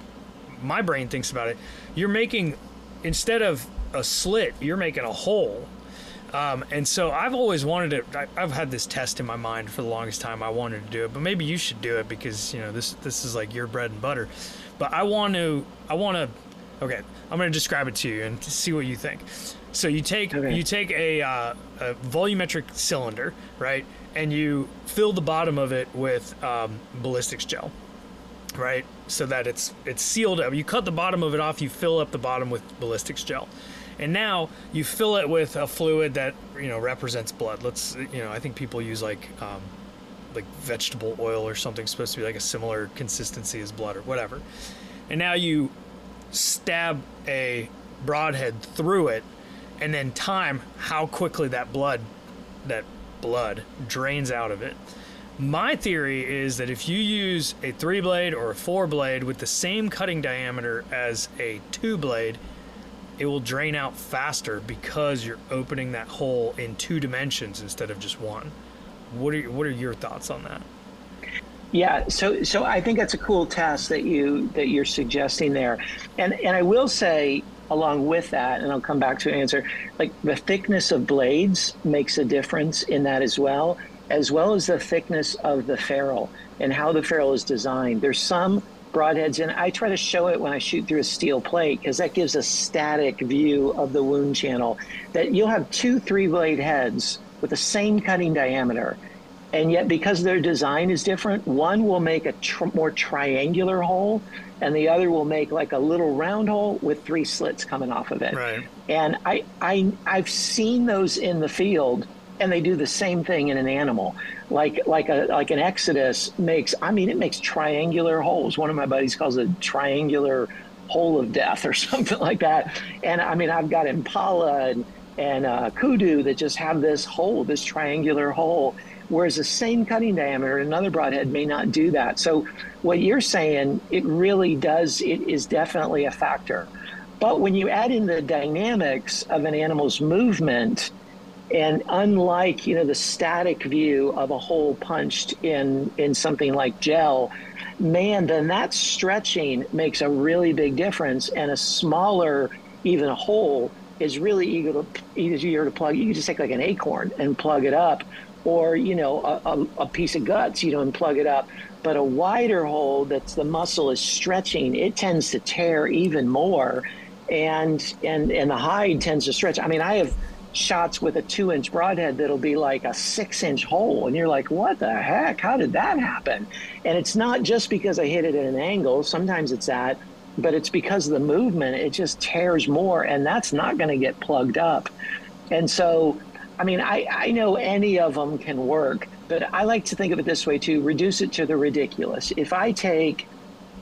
my brain thinks about it. You're making instead of a slit, you're making a hole. Um, and so I've always wanted to. I, I've had this test in my mind for the longest time. I wanted to do it, but maybe you should do it because you know this this is like your bread and butter. But I want to. I want to. Okay, I'm going to describe it to you and see what you think. So you take Okay. you take a, uh, a volumetric cylinder, right, and you fill the bottom of it with um, ballistics gel, right, so that it's it's sealed up. You cut the bottom of it off. You fill up the bottom with ballistics gel, and now you fill it with a fluid that you know represents blood. Let's you know I think people use like um, like vegetable oil or something supposed to be like a similar consistency as blood or whatever. And now you stab a broadhead through it and then time how quickly that blood that blood drains out of it. My theory is that if you use a 3 blade or a 4 blade with the same cutting diameter as a 2 blade, it will drain out faster because you're opening that hole in two dimensions instead of just one. What are what are your thoughts on that? Yeah, so so I think that's a cool test that you that you're suggesting there, and and I will say along with that, and I'll come back to an answer. Like the thickness of blades makes a difference in that as well, as well as the thickness of the ferrule and how the ferrule is designed. There's some broadheads, and I try to show it when I shoot through a steel plate because that gives a static view of the wound channel. That you'll have two three blade heads with the same cutting diameter and yet because their design is different one will make a tr- more triangular hole and the other will make like a little round hole with three slits coming off of it. Right. and I, I i've seen those in the field and they do the same thing in an animal. Like like a like an exodus makes i mean it makes triangular holes one of my buddies calls it triangular hole of death or something like that. And i mean i've got impala and and uh, kudu that just have this hole this triangular hole whereas the same cutting diameter in another broadhead may not do that. So what you're saying it really does it is definitely a factor. But when you add in the dynamics of an animal's movement and unlike you know the static view of a hole punched in in something like gel man then that stretching makes a really big difference. And a smaller even a hole is really easier to, easier to plug. You can just take like an acorn and plug it up or you know a, a, piece of guts you know and plug it up. But a wider hole that's the muscle is stretching it tends to tear even more. And and and the hide tends to stretch. I mean i have shots with a two inch broadhead that'll be like a six inch hole and you're like what the heck? How did that happen? And it's not just because i hit it at an angle sometimes it's that but it's because of the movement it just tears more and that's not going to get plugged up. And so i mean I, I know any of them can work but i like to think of it this way too reduce it to the ridiculous if i take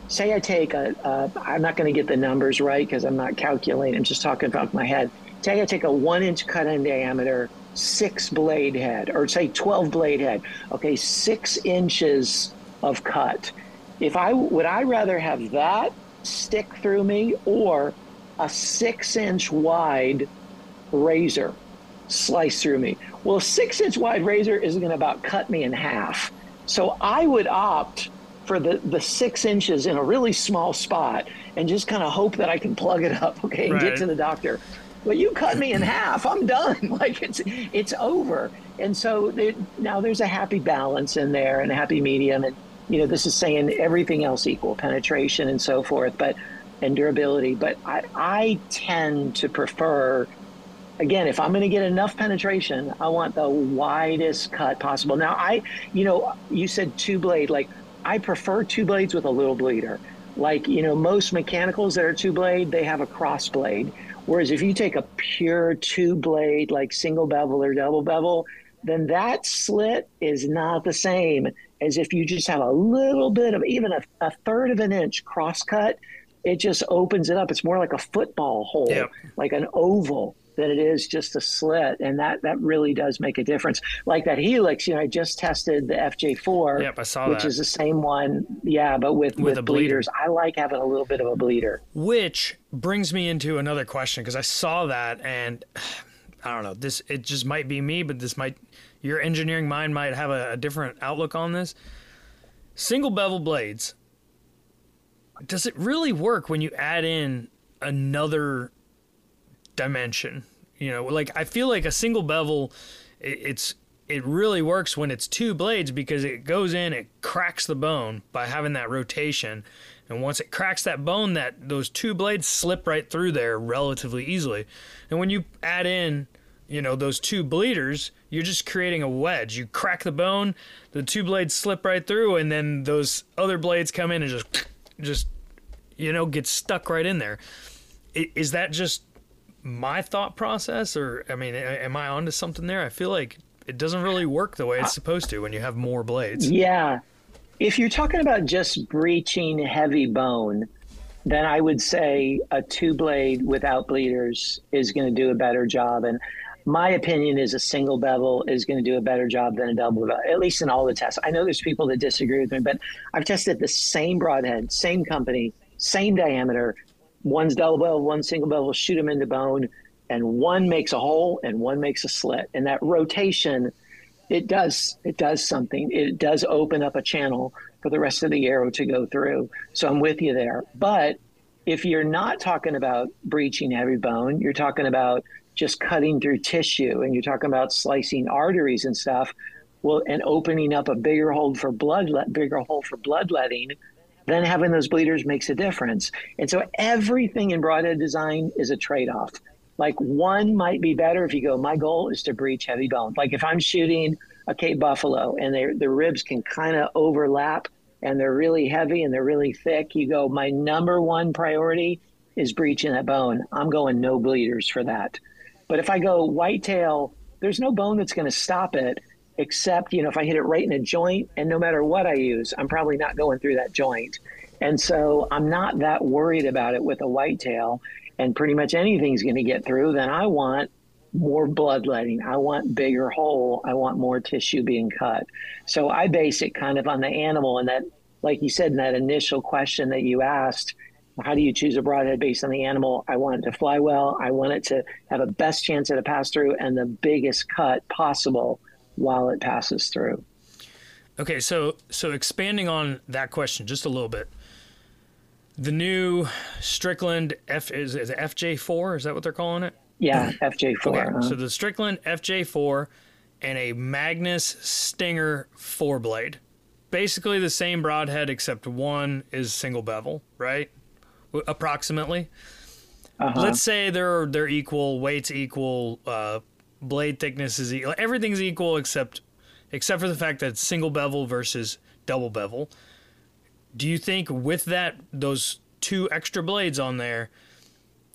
say I take a, a I'm not going to get the numbers right because I'm not calculating. I'm just talking about my head. Say I take a one inch cut in diameter, six blade head, or say 12 blade head. Okay, six inches of cut. If I would I rather have that stick through me or a six inch wide razor slice through me. Well, a six inch wide razor is going to about cut me in half. So I would opt for the, the six inches in a really small spot and just kind of hope that I can plug it up, okay, and Right. get to the doctor. But you cut me in half, I'm done. Like it's it's over. And so there, now there's a happy balance in there and a happy medium. And you know, this is saying everything else equal, penetration and so forth, but and durability. But I, I tend to prefer again, if I'm going to get enough penetration, I want the widest cut possible. Now, I, you know, you said two blade. Like, I prefer two blades with a little bleeder. Like, you know, most mechanicals that are two blade, they have a cross blade. Whereas if you take a pure two blade, like single bevel or double bevel, then that slit is not the same as if you just have a little bit of even a, a third of an inch cross cut. It just opens it up. It's more like a football hole, like an oval than it is just a slit. And that, that really does make a difference. Like that Helix, you know, I just tested the FJ4, Yep, I saw which that. is the same one. Yeah, but with, With with, bleeder. bleeders. I like having a little bit of a bleeder. Which brings me into another question because I saw that and I don't know this it just might be me but this might your engineering mind might have a, a different outlook on this. Single bevel blades. Does it really work when you add in another dimension? You know, like I feel like a single bevel, it, it's it really works when it's two blades because it goes in, it cracks the bone by having that rotation. And once it cracks that bone, that those two blades slip right through there relatively easily. And when you add in, you know, those two bleeders, you're just creating a wedge. You crack the bone, the two blades slip right through, and then those other blades come in and just, just, you know, get stuck right in there. Is that just my thought process, or I mean, am I onto something there? I feel like it doesn't really work the way it's supposed to when you have more blades. Yeah. If you're talking about just breaching heavy bone, then I would say a two blade without bleeders is going to do a better job. And my opinion is a single bevel is going to do a better job than a double bevel, at least in all the tests. I know there's people that disagree with me, but I've tested the same broadhead, same company, same diameter. One's double bevel, one single bevel, shoot them into bone and one makes a hole and one makes a slit. And that rotation it does it does something. It does open up a channel for the rest of the arrow to go through. So i'm with you there. But if you're not talking about breaching heavy bone you're talking about just cutting through tissue and you're talking about slicing arteries and stuff well and opening up a bigger hole for blood bigger hole for bloodletting then having those bleeders makes a difference and so everything in broadhead design is a trade-off like one might be better if you go, my goal is to breach heavy bone. Like if I'm shooting a Cape Buffalo and the ribs can kind of overlap and they're really heavy and they're really thick, you go, my number one priority is breaching that bone. I'm going no bleeders for that. But if I go whitetail, there's no bone that's going to stop it except, you know, if I hit it right in a joint and no matter what I use, I'm probably not going through that joint. And so I'm not that worried about it with a whitetail and pretty much anything's going to get through, then I want more bloodletting. I want bigger hole. I want more tissue being cut. So I base it kind of on the animal and that, like you said in that initial question that you asked, how do you choose a broadhead based on the animal? I want it to fly well. I want it to have a best chance at a pass through and the biggest cut possible while it passes through. Okay, so so expanding on that question just a little bit the new Strickland F is, is FJ4. Is that what they're calling it? Yeah, FJ4. Okay, uh-huh. so the Strickland FJ4 and a Magnus Stinger four blade, basically the same broadhead except one is single bevel, right? Approximately. Uh-huh. Let's say they're they're equal, weights equal, uh, blade thickness is equal, everything's equal except except for the fact that single bevel versus double bevel. Do you think with that those two extra blades on there,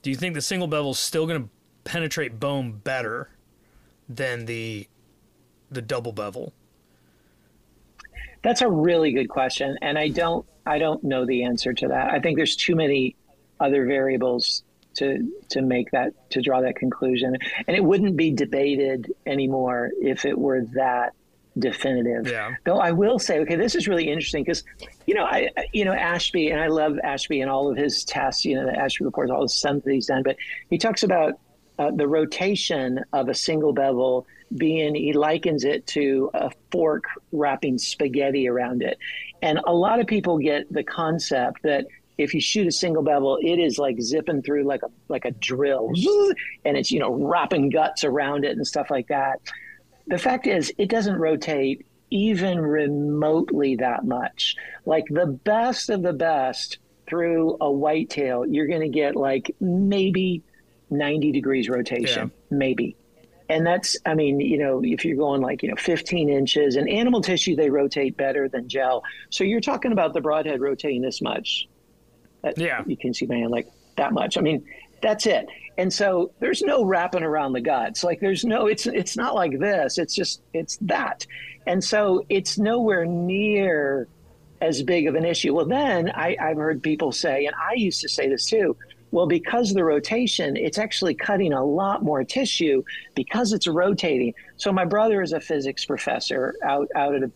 do you think the single bevel is still going to penetrate bone better than the the double bevel? That's a really good question, and I don't I don't know the answer to that. I think there's too many other variables to to make that to draw that conclusion, and it wouldn't be debated anymore if it were that definitive. Yeah. Though I will say, okay, this is really interesting because, you know, I, you know, Ashby, and I love Ashby and all of his tests, you know, the Ashby reports, all the stuff that he's done, but he talks about uh, the rotation of a single bevel being, he likens it to a fork wrapping spaghetti around it. And a lot of people get the concept that if you shoot a single bevel, it is like zipping through like a like a drill, and it's you know wrapping guts around it and stuff like that the fact is, it doesn't rotate even remotely that much. Like the best of the best through a whitetail, you're going to get like maybe 90 degrees rotation, yeah. maybe. And that's, I mean, you know, if you're going like, you know, 15 inches and animal tissue, they rotate better than gel. So you're talking about the broadhead rotating this much. Yeah. You can see my hand like that much. I mean, that's it. And so there's no wrapping around the guts. Like there's no, it's it's not like this. It's just it's that. And so it's nowhere near as big of an issue. Well, then I, I've heard people say, and I used to say this too. Well, because the rotation, it's actually cutting a lot more tissue because it's rotating. So my brother is a physics professor out out at a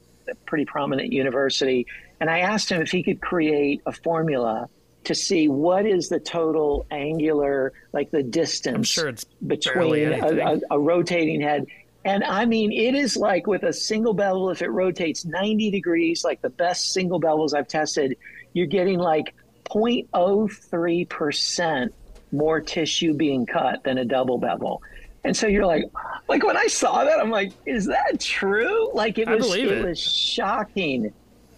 pretty prominent university, and I asked him if he could create a formula to see what is the total angular, like the distance sure between a, a, a, rotating head And I mean, it is like with a single bevel, if it rotates 90 degrees, like the best single bevels I've tested, you're getting like 0.03% more tissue being cut than a double bevel. And so you're like, like when I saw that, I'm like, is that true? Like it was, it, it was shocking.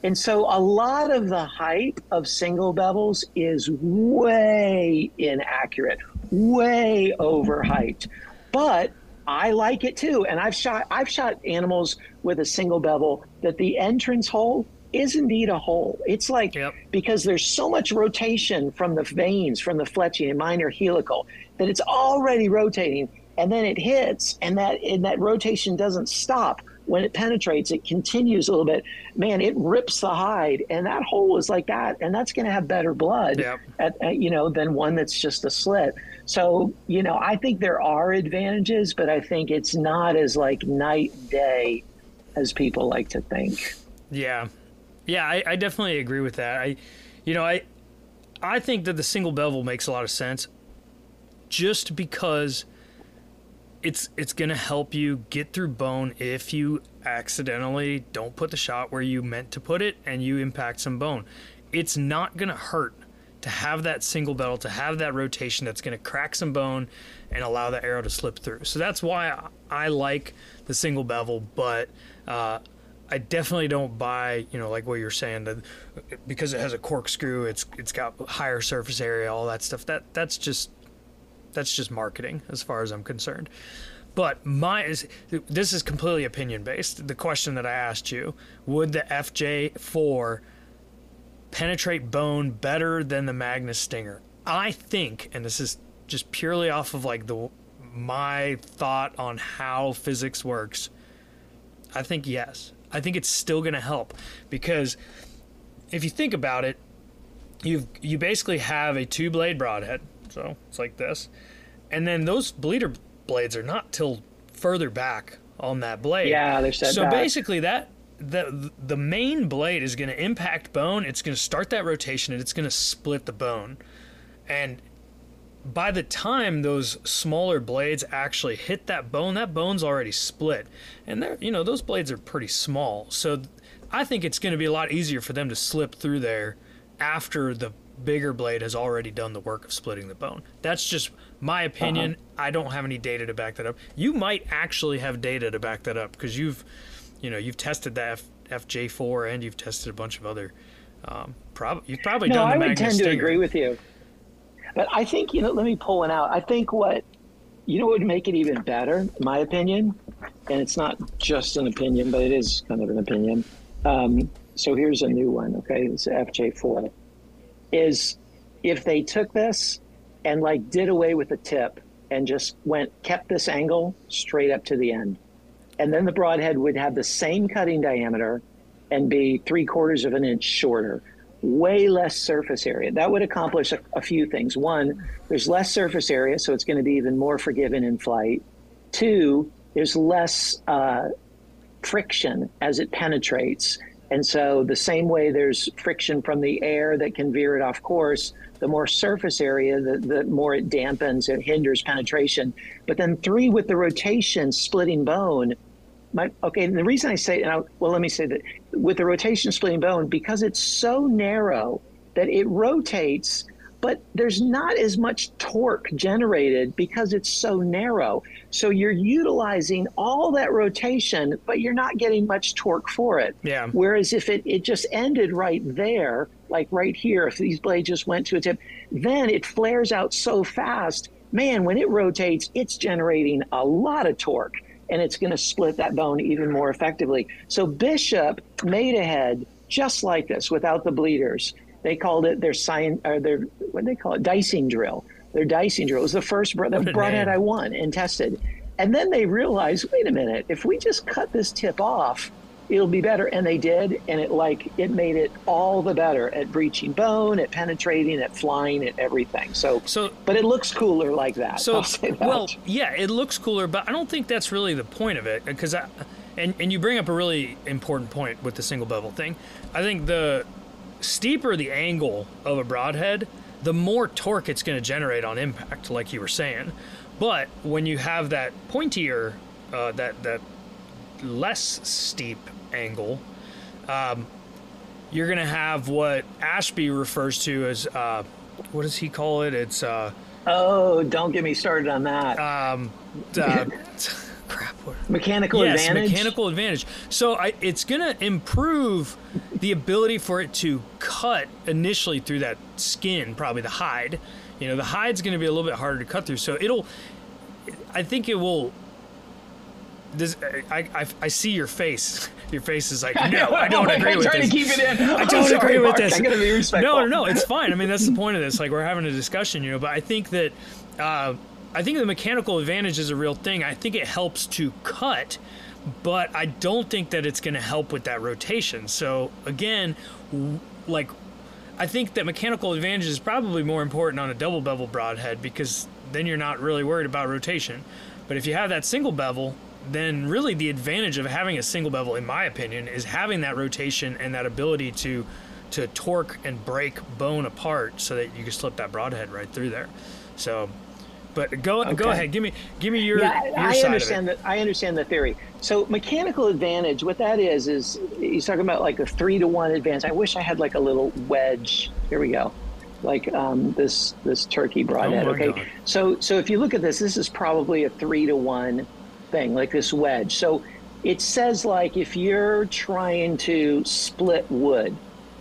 And so a lot of the hype of single bevels is way inaccurate, way overhyped. But I like it too. And I've shot I've shot animals with a single bevel that the entrance hole is indeed a hole. It's like yep. because there's so much rotation from the vanes, from the fletching and minor helical, that it's already rotating and then it hits and that and that rotation doesn't stop when it penetrates, it continues a little bit. Man, it rips the hide, and that hole is like that, and that's going to have better blood, yep. at, at, you know, than one that's just a slit. So, you know, I think there are advantages, but I think it's not as like night day as people like to think. Yeah, yeah, I, I definitely agree with that. I, you know, I, I think that the single bevel makes a lot of sense, just because it's it's to help you get through bone if you accidentally don't put the shot where you meant to put it and you impact some bone. It's not to hurt to have that single bevel, to have that rotation that's going to crack some bone and allow the arrow to slip through. So that's why I like the single bevel, but uh, I definitely don't buy, you know, like what you're saying that because it has a corkscrew, it's it's got higher surface area, all that stuff. That that's just that's just marketing, as far as I'm concerned. But my is this is completely opinion based. The question that I asked you: Would the FJ4 penetrate bone better than the Magnus Stinger? I think, and this is just purely off of like the my thought on how physics works. I think yes. I think it's still going to help because if you think about it, you you basically have a two blade broadhead so it's like this. And then those bleeder blades are not till further back on that blade. Yeah, they're set So back. basically that the the main blade is going to impact bone. It's going to start that rotation and it's going to split the bone. And by the time those smaller blades actually hit that bone, that bone's already split. And they're, you know, those blades are pretty small. So I think it's going to be a lot easier for them to slip through there after the bigger blade has already done the work of splitting the bone. That's just my opinion. Uh-huh. I don't have any data to back that up. You might actually have data to back that up because you've, you know, you've tested the F, FJ4 and you've tested a bunch of other. Um, prob- you've probably no, done the I would tend Stinger. to agree with you. But I think you know. Let me pull one out. I think what you know would make it even better, in my opinion, and it's not just an opinion, but it is kind of an opinion. Um, so here's a new one. Okay, it's FJ4 is if they took this and like did away with the tip and just went kept this angle straight up to the end. And then the broadhead would have the same cutting diameter and be three quarters of an inch shorter way less surface area. That would accomplish a, a few things. One there's less surface area so it's going to be even more forgiving in flight. Two there's less uh, friction as it penetrates and so, the same way there's friction from the air that can veer it off course, the more surface area, the, the more it dampens, it hinders penetration. But then, three, with the rotation splitting bone, my, okay, and the reason I say, and I, well, let me say that with the rotation splitting bone, because it's so narrow that it rotates but there's not as much torque generated because it's so narrow. So you're utilizing all that rotation, but you're not getting much torque for it. Yeah. Whereas if it, it just ended right there, like right here, if these blades just went to a tip, then it flares out so fast. Man, when it rotates, it's generating a lot of torque and it's going to split that bone even more effectively. So Bishop made a head just like this without the bleeders. They called it their sign or their what they call it dicing drill. Their dicing drill it was the first the broadhead I won and tested. And then they realized, wait a minute, if we just cut this tip off, it'll be better. And they did, and it like it made it all the better at breaching bone, at penetrating, at flying, at everything. So, so but it looks cooler like that. So, that. well, yeah, it looks cooler, but I don't think that's really the point of it because I. And, and you bring up a really important point with the single bevel thing. I think the steeper the angle of a broadhead, the more torque it's going to generate on impact, like you were saying. But when you have that pointier uh, that that less steep angle, um, you're going to have what Ashby refers to as uh, what does he call it? It's uh, oh, don't get me started on that. Um, crap. Mechanical yes, advantage. mechanical advantage. So I, it's going to improve the ability for it to cut initially through that skin, probably the hide. You know, the hide's going to be a little bit harder to cut through. So it'll, I think it will. This, I, I, I see your face. Your face is like, no, I don't agree with this. I'm with trying this. to keep it in. I don't sorry, agree with this. I gotta be respectful. No, no, no, it's fine. I mean, that's the point of this. Like, we're having a discussion, you know. But I think that, uh, I think the mechanical advantage is a real thing. I think it helps to cut, but I don't think that it's going to help with that rotation. So again, like, I think that mechanical advantage is probably more important on a double bevel broadhead because then you're not really worried about rotation. But if you have that single bevel, then really the advantage of having a single bevel, in my opinion, is having that rotation and that ability to to torque and break bone apart so that you can slip that broadhead right through there. So, but go go ahead, give me give me your yeah, your I side understand that. I understand the theory. So mechanical advantage, what that is, is he's talking about like a three to one advantage. I wish I had like a little wedge. Here we go, like um, this this turkey broadhead. Oh okay, God. so so if you look at this, this is probably a three to one thing, like this wedge. So it says like if you're trying to split wood,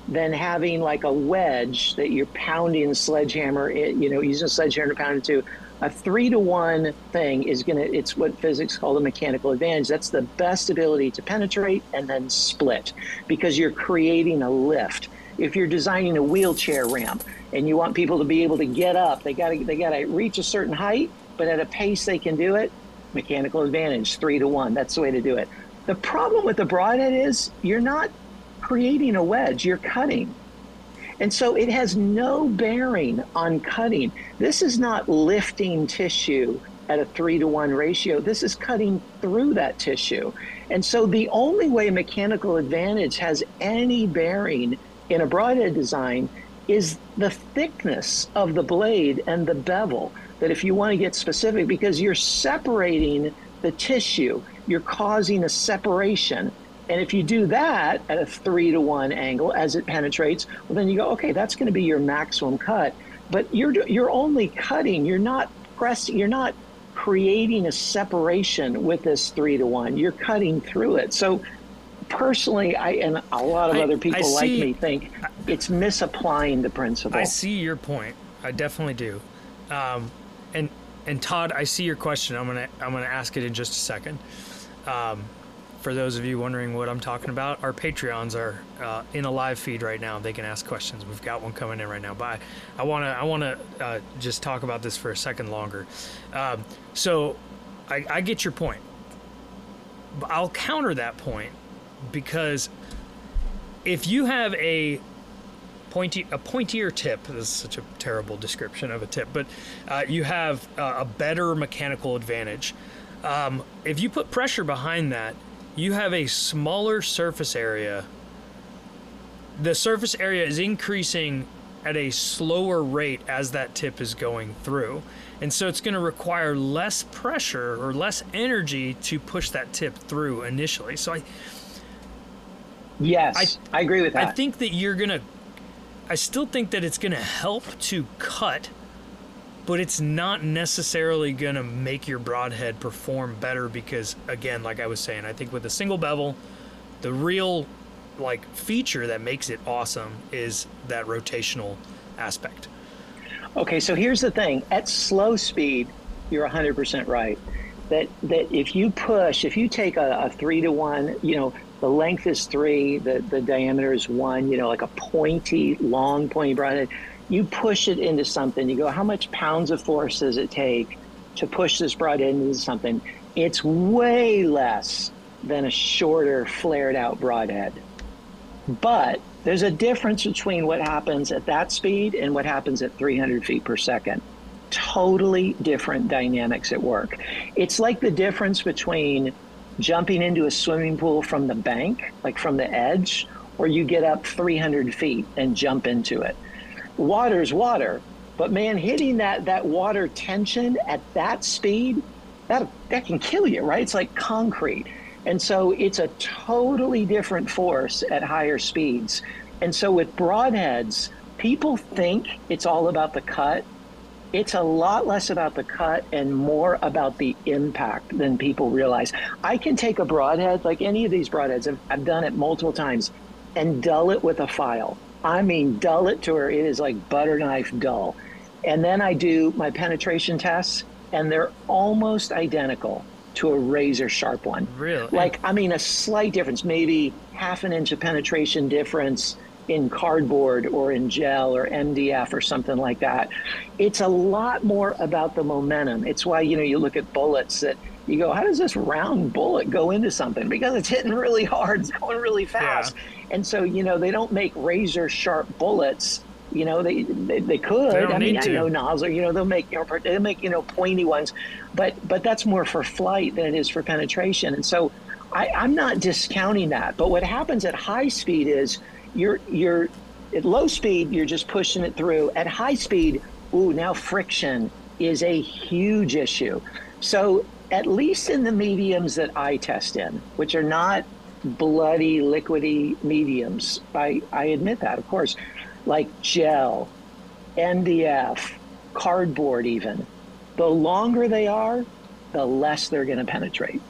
then having like a wedge that you're pounding a sledgehammer, it, you know, using a sledgehammer to pound it to, a three to one thing is going to, it's what physics call the mechanical advantage. That's the best ability to penetrate and then split because you're creating a lift. If you're designing a wheelchair ramp and you want people to be able to get up, they got to, they got to reach a certain height, but at a pace they can do it. Mechanical advantage, three to one. That's the way to do it. The problem with the broadhead is you're not creating a wedge, you're cutting. And so it has no bearing on cutting. This is not lifting tissue at a three to one ratio. This is cutting through that tissue. And so the only way mechanical advantage has any bearing in a broadhead design is the thickness of the blade and the bevel. That if you want to get specific, because you're separating the tissue, you're causing a separation. And if you do that at a three to one angle as it penetrates, well, then you go, okay, that's going to be your maximum cut. But you're you're only cutting. You're not pressing. You're not creating a separation with this three to one. You're cutting through it. So personally, I and a lot of I- other people like me think it's misapplying the principle. I see your point. I definitely do. Um, and and Todd, I see your question. I'm gonna I'm gonna ask it in just a second. Um, for those of you wondering what I'm talking about, our Patreons are uh, in a live feed right now. They can ask questions. We've got one coming in right now. But I, I wanna I wanna uh, just talk about this for a second longer. Um, so I, I get your point. I'll counter that point because if you have a pointy a pointier tip this is such a terrible description of a tip but uh, you have uh, a better mechanical advantage um, if you put pressure behind that you have a smaller surface area the surface area is increasing at a slower rate as that tip is going through and so it's going to require less pressure or less energy to push that tip through initially so i yes, I, agree with that. I think that you're gonna. I still think that it's gonna help to cut, but it's not necessarily gonna make your broadhead perform better because, again, like I was saying, I think with a single bevel, the real like feature that makes it awesome is that rotational aspect. Okay, so here's the thing. At slow speed, you're 100% right. That that if you push, if you take a, a three to one, you know, the length is three, the, the diameter is one, you know, like a pointy, long, pointy broadhead, you push it into something. You go, how much pounds of force does it take to push this broadhead into something? It's way less than a shorter, flared out broadhead. But there's a difference between what happens at that speed and what happens at 300 feet per second. Totally different dynamics at work. It's like the difference between jumping into a swimming pool from the bank, like from the edge, or you get up 300 feet and jump into it. Water's water, but man, hitting that, that water tension at that speed that that can kill you, right? It's like concrete. And so it's a totally different force at higher speeds. And so with broadheads, people think it's all about the cut. It's a lot less about the cut and more about the impact than people realize. I can take a broadhead, like any of these broadheads, I've, I've done it multiple times, and dull it with a file. I mean, dull it to where it is like butter knife dull. And then I do my penetration tests, and they're almost identical to a razor sharp one. Really? Like, I mean, a slight difference, maybe half an inch of penetration difference in cardboard or in gel or MDF or something like that. It's a lot more about the momentum. It's why, you know, you look at bullets that you go, how does this round bullet go into something? Because it's hitting really hard, it's going really fast. Yeah. And so, you know, they don't make razor sharp bullets you know, they they, they could. They I mean, I know Nosler. You know, they'll make you know they'll make you know pointy ones, but but that's more for flight than it is for penetration. And so, I, I'm not discounting that. But what happens at high speed is you're you're at low speed you're just pushing it through. At high speed, ooh, now friction is a huge issue. So at least in the mediums that I test in, which are not bloody, liquidy mediums, I, I admit that, of course like gel, MDF, cardboard, even, the longer they are, the less they're going to penetrate.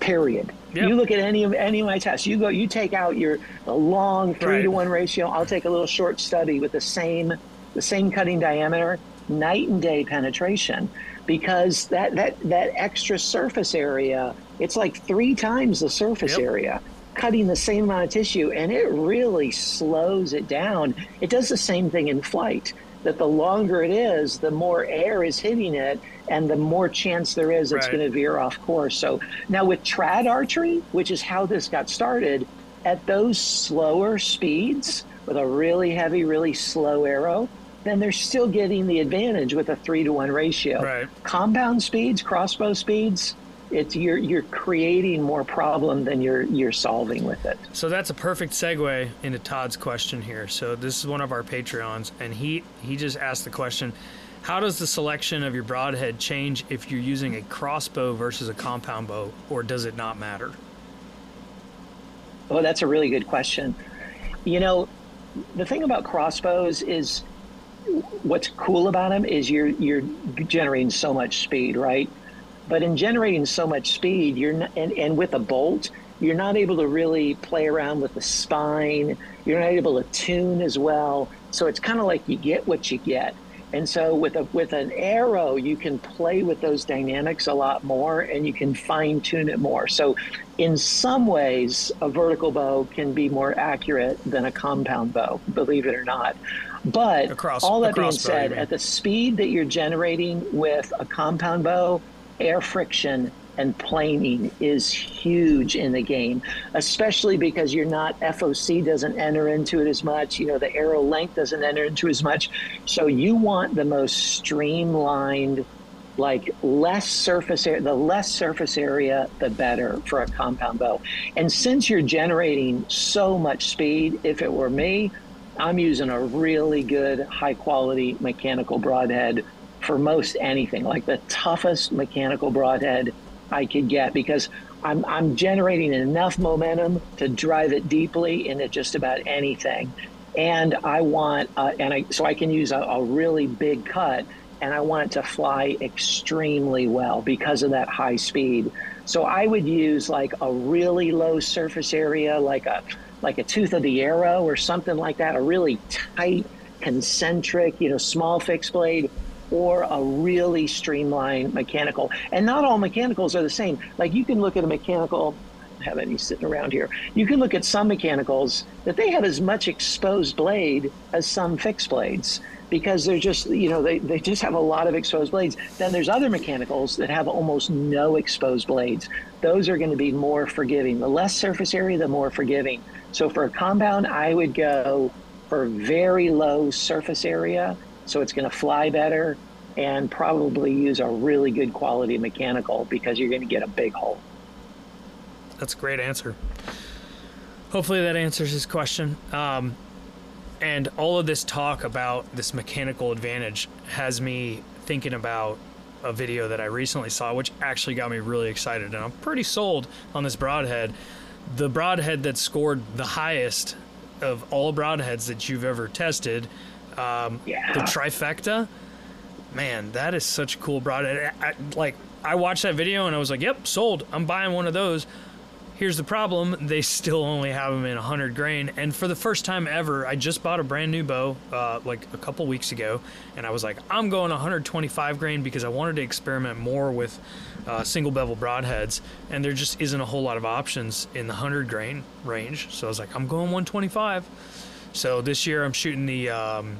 Period. Yep. You look at any of any of my tests. You go. You take out your the long three right. to one ratio. I'll take a little short study with the same the same cutting diameter, night and day penetration, because that that that extra surface area. It's like three times the surface yep. area cutting the same amount of tissue and it really slows it down. It does the same thing in flight, that the longer it is, the more air is hitting it and the more chance there is it's right. going to veer off course. So now with trad archery, which is how this got started, at those slower speeds with a really heavy, really slow arrow, then they're still getting the advantage with a three to one ratio. Right. Compound speeds, crossbow speeds, it's you're you're creating more problem than you're you're solving with it. So that's a perfect segue into Todd's question here. So this is one of our Patreons, and he he just asked the question. How does the selection of your broadhead change if you're using a crossbow versus a compound bow, or does it not matter? Oh, that's a really good question. You know, the thing about crossbows is what's cool about them is you're you're generating so much speed, right? But in generating so much speed, you're not, and, and with a bolt, you're not able to really play around with the spine. You're not able to tune as well. So it's kind of like you get what you get. And so with a with an arrow, you can play with those dynamics a lot more, and you can fine tune it more. So, in some ways, a vertical bow can be more accurate than a compound bow, believe it or not. But across, all that being said, at the speed that you're generating with a compound bow, air friction and planing is huge in the game, especially because you're not FOC doesn't enter into it as much. You know, the arrow length doesn't enter into as much. So you want the most streamlined, like less surface area. The less surface area, the better for a compound bow. And since you're generating so much speed, if it were me, I'm using a really good, high quality mechanical broadhead for most anything, like the toughest mechanical broadhead I could get, because I'm, I'm generating enough momentum to drive it deeply into just about anything. And I want, uh, and I, so I can use a, a really big cut and I want it to fly extremely well because of that high speed. So I would use like a really low surface area, like a like a tooth of the arrow or something like that, a really tight, concentric, you know, small fixed blade or a really streamlined mechanical. And not all mechanicals are the same. Like you can look at a mechanical, I don't have any sitting around here. You can look at some mechanicals that they have as much exposed blade as some fixed blades because they're just, you know, they, they just have a lot of exposed blades. Then there's other mechanicals that have almost no exposed blades. Those are going to be more forgiving. The less surface area, the more forgiving. So for a compound, I would go for very low surface area so it's going to fly better and probably use a really good quality mechanical because you're going to get a big hole. That's a great answer. Hopefully that answers his question. Um, and all of this talk about this mechanical advantage has me thinking about a video that I recently saw, which actually got me really excited, and I'm pretty sold on this broadhead. The broadhead that scored the highest of all broadheads that you've ever tested, um, Yeah. the trifecta. Man, that is such a cool broadhead. I, I- like I watched that video and I was like, "Yep, sold. I'm buying one of those." Here's the problem: they still only have them in 100 grain. And for the first time ever, I just bought a brand new bow uh, like a couple weeks ago, and I was like, I'm going 125 grain because I wanted to experiment more with uh, single bevel broadheads, and there just isn't a whole lot of options in the 100 grain range. So I was like, I'm going 125. So this year I'm shooting the um,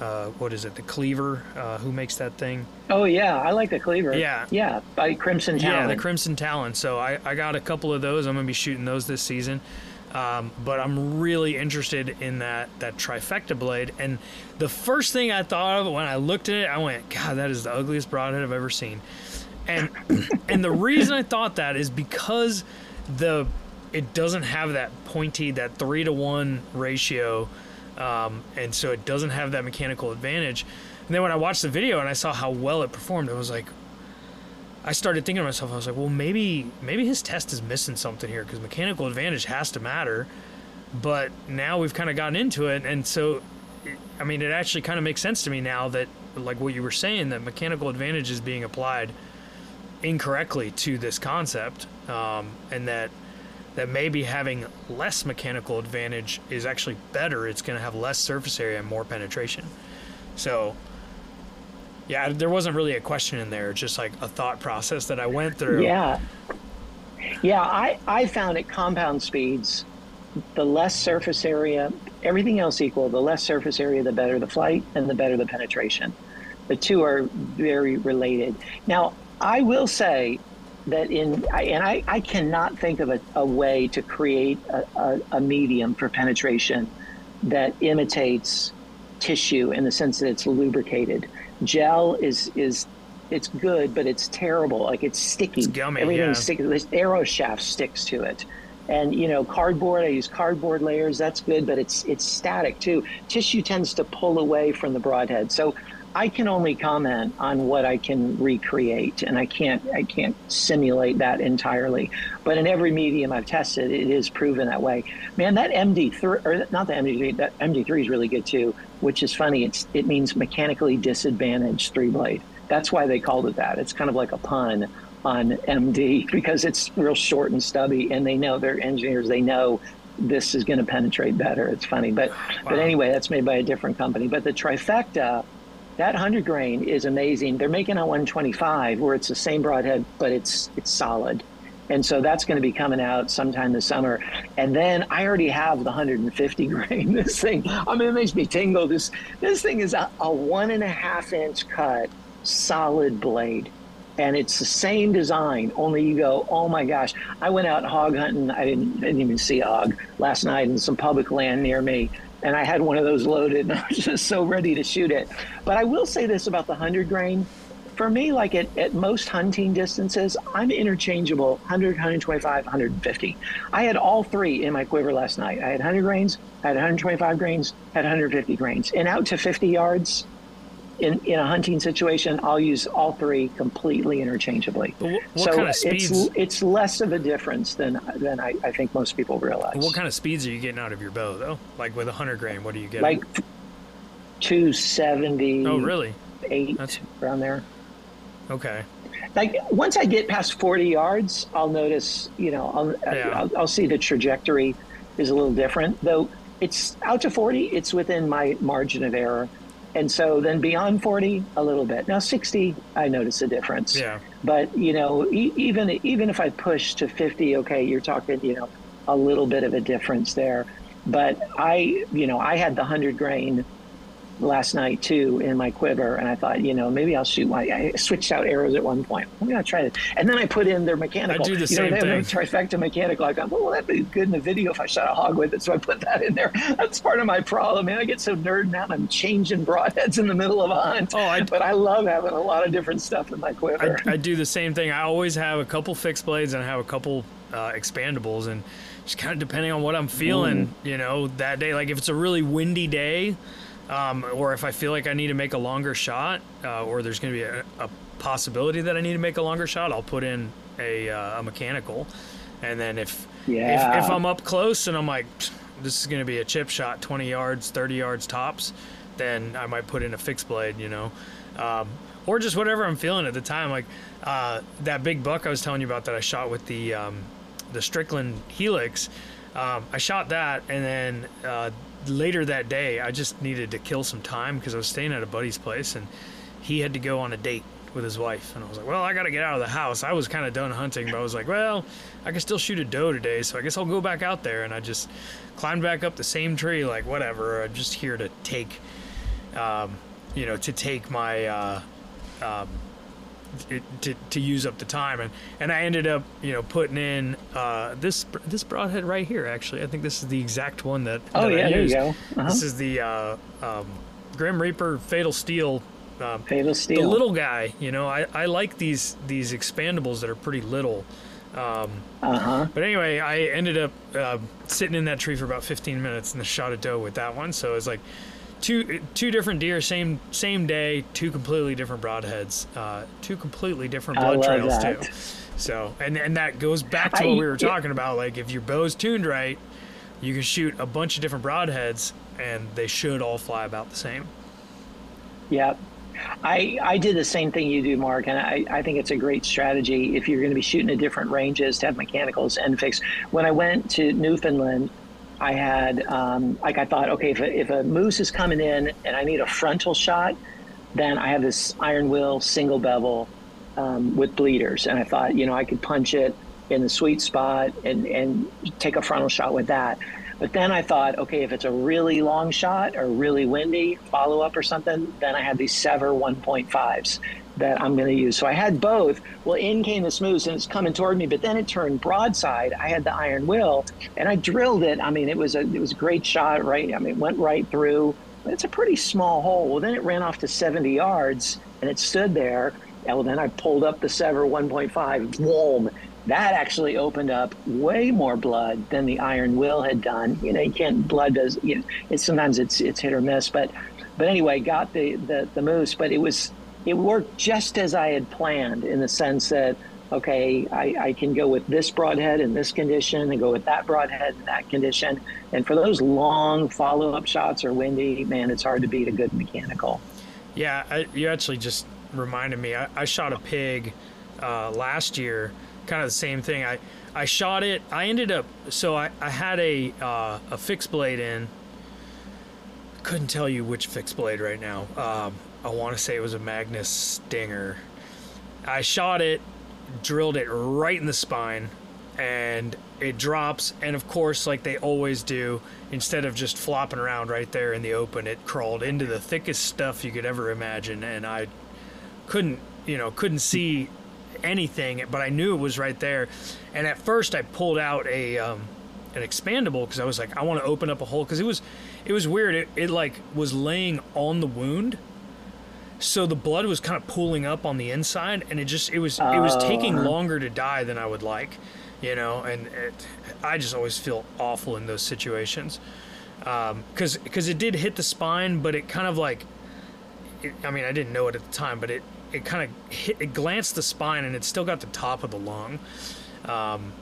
uh, what is it? The Cleaver. Uh, who makes that thing? Oh yeah, I like the cleaver. Yeah. yeah, by Crimson Talon. Yeah, the Crimson Talon. So I, I got a couple of those. I'm gonna be shooting those this season. Um, but I'm really interested in that that trifecta blade. And the first thing I thought of when I looked at it, I went, God, that is the ugliest broadhead I've ever seen. And and the reason I thought that is because the it doesn't have that pointy that three to one ratio, um, and so it doesn't have that mechanical advantage. And then when I watched the video and I saw how well it performed, I was like, I started thinking to myself, I was like, well, maybe maybe his test is missing something here because mechanical advantage has to matter. But now we've kind of gotten into it, and so, I mean, it actually kind of makes sense to me now that, like what you were saying, that mechanical advantage is being applied incorrectly to this concept, um, and that that maybe having less mechanical advantage is actually better. It's going to have less surface area and more penetration. So, yeah, there wasn't really a question in there, just like a thought process that I went through. Yeah. Yeah, I, I found at compound speeds, the less surface area, everything else equal, the less surface area, the better the flight and the better the penetration. The two are very related. Now, I will say that in, and I, I cannot think of a, a way to create a, a, a medium for penetration that imitates tissue in the sense that it's lubricated. Gel is is it's good, but it's terrible. Like it's sticky. It's gummy, Everything's yeah. sticky. This arrow shaft sticks to it. And you know, cardboard. I use cardboard layers. That's good, but it's it's static too. Tissue tends to pull away from the broadhead. So I can only comment on what I can recreate, and I can't I can't simulate that entirely. But in every medium I've tested, it is proven that way. Man, that MD3 or not the MD3, that MD3 is really good too. Which is funny. It's it means mechanically disadvantaged three blade. That's why they called it that. It's kind of like a pun on MD because it's real short and stubby, and they know they're engineers. They know this is going to penetrate better. It's funny, but but anyway, that's made by a different company. But the trifecta, that hundred grain is amazing. They're making a 125 where it's the same broadhead, but it's it's solid. And so that's going to be coming out sometime this summer. And then I already have the 150 grain. This thing, I mean, it makes me tingle. This this thing is a, a one and a half inch cut, solid blade, and it's the same design. Only you go, oh my gosh! I went out hog hunting. I didn't, didn't even see hog last night in some public land near me, and I had one of those loaded, and I was just so ready to shoot it. But I will say this about the 100 grain for me, like at, at most hunting distances, I'm interchangeable 100, 125, 150. I had all three in my quiver last night. I had 100 grains, I had 125 grains, I had 150 grains. And out to 50 yards in, in a hunting situation, I'll use all three completely interchangeably. What, what so kind of it's, it's less of a difference than, than I, I think most people realize. What kind of speeds are you getting out of your bow, though? Like with a hundred grain, what are you getting? like 270, oh, really? eight, That's- around there. Okay. like once I get past 40 yards, I'll notice, you know, I'll, uh, Yeah. I'll, I'll see the trajectory is a little different. Though it's out to 40, it's within my margin of error. And so then beyond 40, a little bit. Now 60, I notice a difference. Yeah. But you know, e- even even if I push to 50, okay, you're talking, you know, a little bit of a difference there. But I, you know, I had the 100 grain last night too in my quiver, and I thought, you know, maybe I'll shoot my. I switched out arrows at one point. I'm gonna try it, and then I put in their mechanical. I do the you same know, thing. a trifecta mechanical. I thought, well, well, that'd be good in the video if I shot a hog with it, so I put that in there. That's part of my problem, man. I get so nerded out. I'm changing broadheads in the middle of a hunt. Oh, I- but I love having a lot of different stuff in my quiver. I, I do the same thing. I always have a couple fixed blades and I have a couple uh, expandables, and just kind of depending on what I'm feeling, you know, that day. Like if it's a really windy day, um, or if I feel like I need to make a longer shot, uh, or there's going to be a, a possibility that I need to make a longer shot, I'll put in a, uh, a mechanical, and then if, Yeah. if if I'm up close and I'm like, this is going to be a chip shot, 20 yards, 30 yards tops, then I might put in a fixed blade, you know, um, or just whatever I'm feeling at the time. Like uh, that big buck I was telling you about that I shot with the um, the Strickland Helix. Um, I shot that, and then uh, later that day, I just needed to kill some time because I was staying at a buddy's place, and he had to go on a date with his wife, and I was like, "Well, I got to get out of the house." I was kind of done hunting, but I was like, "Well, I can still shoot a doe today, so I guess I'll go back out there." And I just climbed back up the same tree, like whatever. I'm just here to take, um, you know, to take my. Uh, um, it, to, to use up the time and and I ended up you know putting in uh, this this broadhead right here actually I think this is the exact one that, Oh that I yeah, there you go. Uh-huh. This is the uh, um, Grim Reaper Fatal Steel. Um, Fatal Steel. The little guy, you know, I, I like these these expandables that are pretty little. Um, Uh huh. but anyway, I ended up uh, sitting in that tree for about 15 minutes and shot a doe with that one. So it was like two two different deer, same same day, two completely different broadheads, uh, two completely different blood trails that. too. So and and that goes back to I- what we were yeah. talking about. Like if your bow's tuned right, you can shoot a bunch of different broadheads, and they should all fly about the same. Yep. I, I did the same thing you do, Mark, and I, I think it's a great strategy if you're going to be shooting at different ranges to have mechanicals and fix. When I went to Newfoundland, I had, um, like, I thought, okay, if a, if a moose is coming in and I need a frontal shot, then I have this iron will single bevel um, with bleeders. And I thought, you know, I could punch it in the sweet spot and, and take a frontal shot with that. But then I thought, okay, if it's a really long shot or really windy follow up or something, then I had these SEVR 1.5s that I'm going to use. So I had both. Well, in came the moose and it's coming toward me, but then it turned broadside. I had the iron will and I drilled it. I mean, it was a it was a great shot, right? I mean, it went right through. It's a pretty small hole. Well, then it ran off to 70 yards and it stood there. And well, then I pulled up the SEVR 1.5. Boom that actually opened up way more blood than the iron will had done. You know, you can't blood does. You know, it's sometimes it's it's hit or miss, but but anyway, got the the, the moose. But it was it worked just as I had planned in the sense that okay, I, I can go with this broadhead in this condition and go with that broadhead in that condition. And for those long follow up shots or windy, man, it's hard to beat a good mechanical. Yeah, I, you actually just reminded me. I, I shot a pig uh, last year, kind of the same thing. I, I shot it. I ended up so I, I had a uh, a fixed blade in. Couldn't tell you which fixed blade right now. Um, I want to say it was a Magnus Stinger. I shot it, drilled it right in the spine, and it drops. And of course, like they always do, instead of just flopping around right there in the open, it crawled into the thickest stuff you could ever imagine. And I couldn't, you know, couldn't see anything, but I knew it was right there. And at first, I pulled out a um, an expandable because I was like, I want to open up a hole because it was it was weird. It, it like was laying on the wound. So the blood was kind of pooling up on the inside, and it just it was it was taking Oh. longer to die than I would like, you know. And it, I just always feel awful in those situations, because because it did hit the spine, but it kind of like, it, I mean, I didn't know it at the time, but it it kind of hit it glanced the spine, and it still got the top of the lung. Um,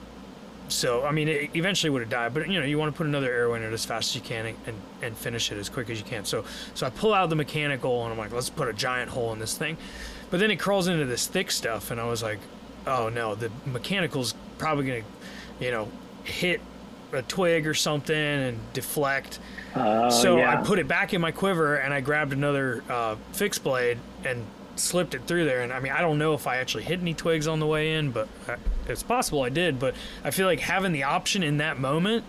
so I mean, it eventually would have died, but you know, you want to put another arrow in it as fast as you can and, and, and finish it as quick as you can. So so I pull out the mechanical and I'm like, let's put a giant hole in this thing, but then it crawls into this thick stuff, and I was like, oh no, the mechanical's probably gonna, you know, hit a twig or something and deflect. Oh, so yeah. I put it back in my quiver and I grabbed another uh, fixed blade and slipped it through there. And I mean, I don't know if I actually hit any twigs on the way in, but I, it's possible I did. But I feel like having the option in that moment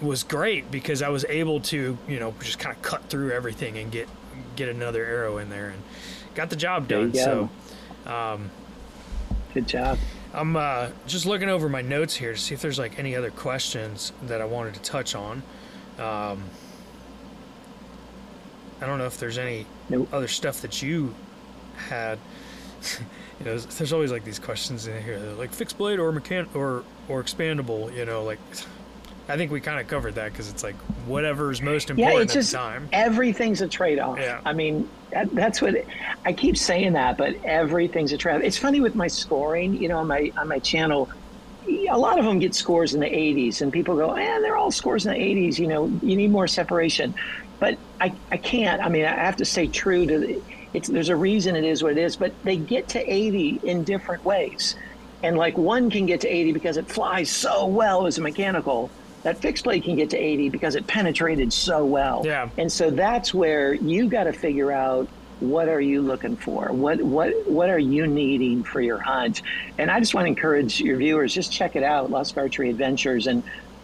was great because I was able to, you know, just kind of cut through everything and get get another arrow in there and got the job done. go. So um, Good job. I'm uh, just looking over my notes here to see if there's like any other questions that I wanted to touch on. Um, I don't know if there's any Nope. other stuff that you had. you know, there's, there's always like these questions in here, they're like fixed blade or mechan or or expandable. You know, like I think we kind of covered that because it's like whatever's most important yeah, it's just, time. Everything's a trade off. Yeah. I mean, that, that's what it, I keep saying that, but everything's a trade off. It's funny with my scoring, you know, on my, on my channel, a lot of them get scores in the 80s and people go, and they're all scores in the 80s. You know, you need more separation. But I, I can't. I mean, I have to stay true to the, it's, there's a reason it is what it is, but they get to 80 in different ways. And like one can get to 80 because it flies so well as a mechanical that fixed blade can get to 80 because it penetrated so well. Yeah. And so that's where you got to figure out what are you looking for? What what what are you needing for your hunt? And I just want to encourage your viewers just check it out, Lusk Archery Adventures, and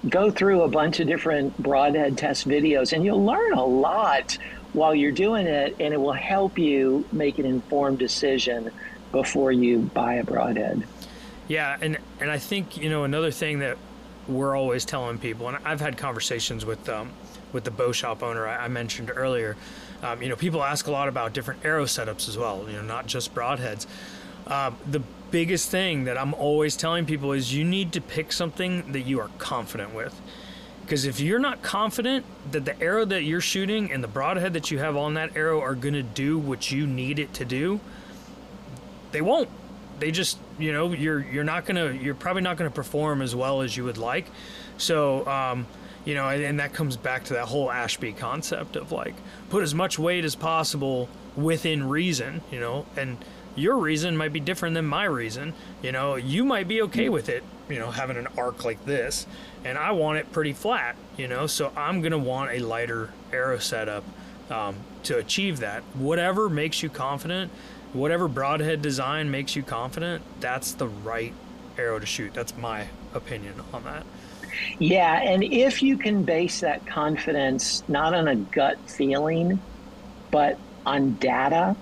go through a bunch of different broadhead test videos, and you'll learn a lot while you're doing it, and it will help you make an informed decision before you buy a broadhead. Yeah, and and I think you know another thing that we're always telling people, and I've had conversations with um, with the bow shop owner I, I mentioned earlier. Um, you know, people ask a lot about different arrow setups as well. You know, not just broadheads. Um, the biggest thing that I'm always telling people is you need to pick something that you are confident with. Because if you're not confident that the arrow that you're shooting and the broadhead that you have on that arrow are going to do what you need it to do, they won't. They just you know you're you're not gonna you're probably not gonna perform as well as you would like. So um, you know and that comes back to that whole ashby concept of like put as much weight as possible within reason you know and your reason might be different than my reason you know you might be okay with it you know having an arc like this and i want it pretty flat you know so i'm gonna want a lighter arrow setup um, to achieve that whatever makes you confident whatever broadhead design makes you confident, that's the right arrow to shoot. That's my opinion on that. Yeah, and if you can base that confidence not on a gut feeling, but on data,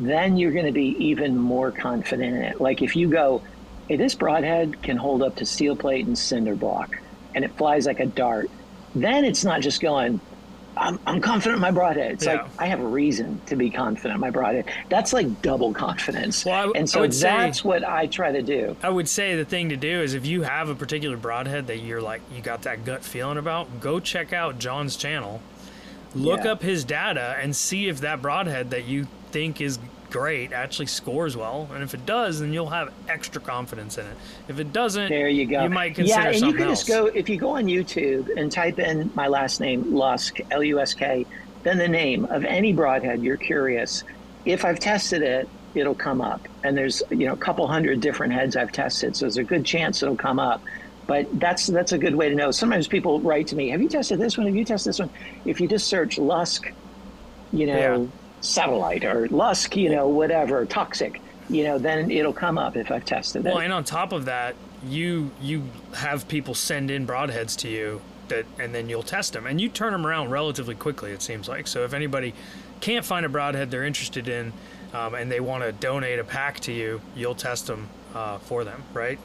then you're going to be even more confident in it. Like if you go, hey, this broadhead can hold up to steel plate and cinder block, and it flies like a dart, then it's not just going, I'm, I'm confident in my broadhead. It's yeah. like I have a reason to be confident in my broadhead. That's like double confidence. Well, I, and so that's say, what I try to do. I would say the thing to do is if you have a particular broadhead that you're like you got that gut feeling about, go check out John's channel. Look yeah. up his data and see if that broadhead that you think is great actually scores well and if it does then you'll have extra confidence in it. If it doesn't there you go. you might consider yeah and you can else. just go if you go on youtube and type in my last name lusk l-u-s-k then the name of any broadhead you're curious. If i've tested it it'll come up. And there's you know a couple hundred different heads i've tested so there's a good chance it'll come up. But that's that's a good way to know. Sometimes people write to me have you tested this one? Have you tested this one? If you just search lusk you know yeah satellite or Lusk, you know, whatever, toxic, you know, then it'll come up if I've tested it. Well, and on top of that, you you have people send in broadheads to you that, and then you'll test them, and you turn them around relatively quickly. It seems like. So if anybody can't find a broadhead they're interested in, um, and they want to donate a pack to you, you'll test them uh, for them, right?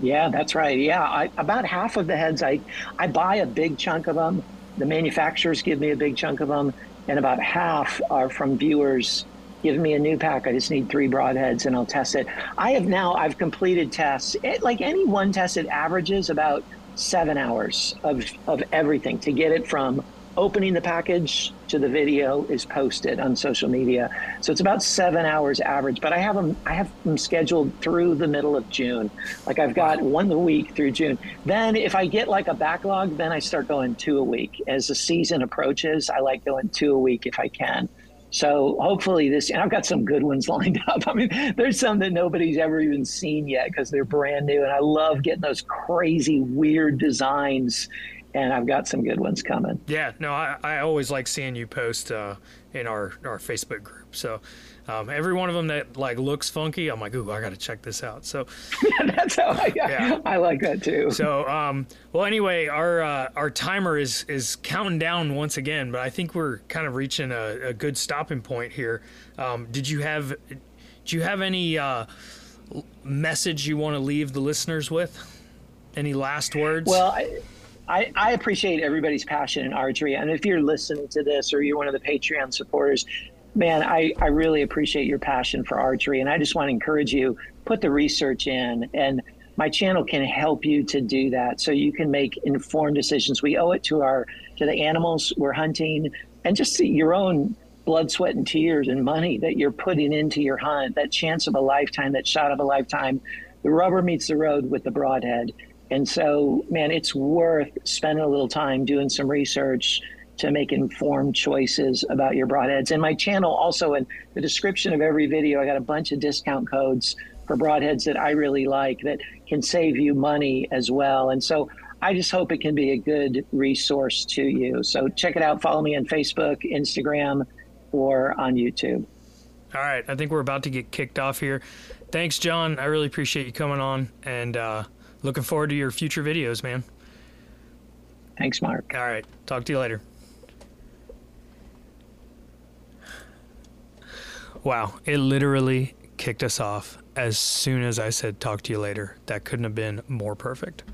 Yeah, that's right. Yeah, I, about half of the heads I I buy a big chunk of them. The manufacturers give me a big chunk of them, and about half are from viewers giving me a new pack. I just need three broadheads and I'll test it. I have now, I've completed tests. It, like any one test, it averages about seven hours of, of everything to get it from opening the package to the video is posted on social media. So it's about seven hours average, but I have them, I have them scheduled through the middle of June. Like I've got one a week through June. Then if I get like a backlog, then I start going two a week. As the season approaches, I like going two a week if I can. So hopefully this, and I've got some good ones lined up. I mean, there's some that nobody's ever even seen yet because they're brand new, and I love getting those crazy, weird designs and I've got some good ones coming. Yeah, no, I, I always like seeing you post uh, in our, our Facebook group. So um, every one of them that like looks funky, I'm like, ooh, I got to check this out. So that's how I, yeah. I like that too. So um, well, anyway, our uh, our timer is is counting down once again, but I think we're kind of reaching a, a good stopping point here. Um, did you have do you have any uh, message you want to leave the listeners with? Any last words? Well. I, I, I appreciate everybody's passion in archery. And if you're listening to this or you're one of the Patreon supporters, man, I, I really appreciate your passion for archery. And I just want to encourage you, put the research in. And my channel can help you to do that so you can make informed decisions. We owe it to our to the animals we're hunting and just your own blood, sweat, and tears and money that you're putting into your hunt, that chance of a lifetime, that shot of a lifetime. The rubber meets the road with the broadhead. And so, man, it's worth spending a little time doing some research to make informed choices about your broadheads. And my channel also in the description of every video, I got a bunch of discount codes for broadheads that I really like that can save you money as well. And so I just hope it can be a good resource to you. So check it out. Follow me on Facebook, Instagram, or on YouTube. All right. I think we're about to get kicked off here. Thanks, John. I really appreciate you coming on and uh, looking forward to your future videos, man. Thanks, Mark. All right. Talk to you later. Wow. It literally kicked us off as soon as I said, talk to you later. That couldn't have been more perfect.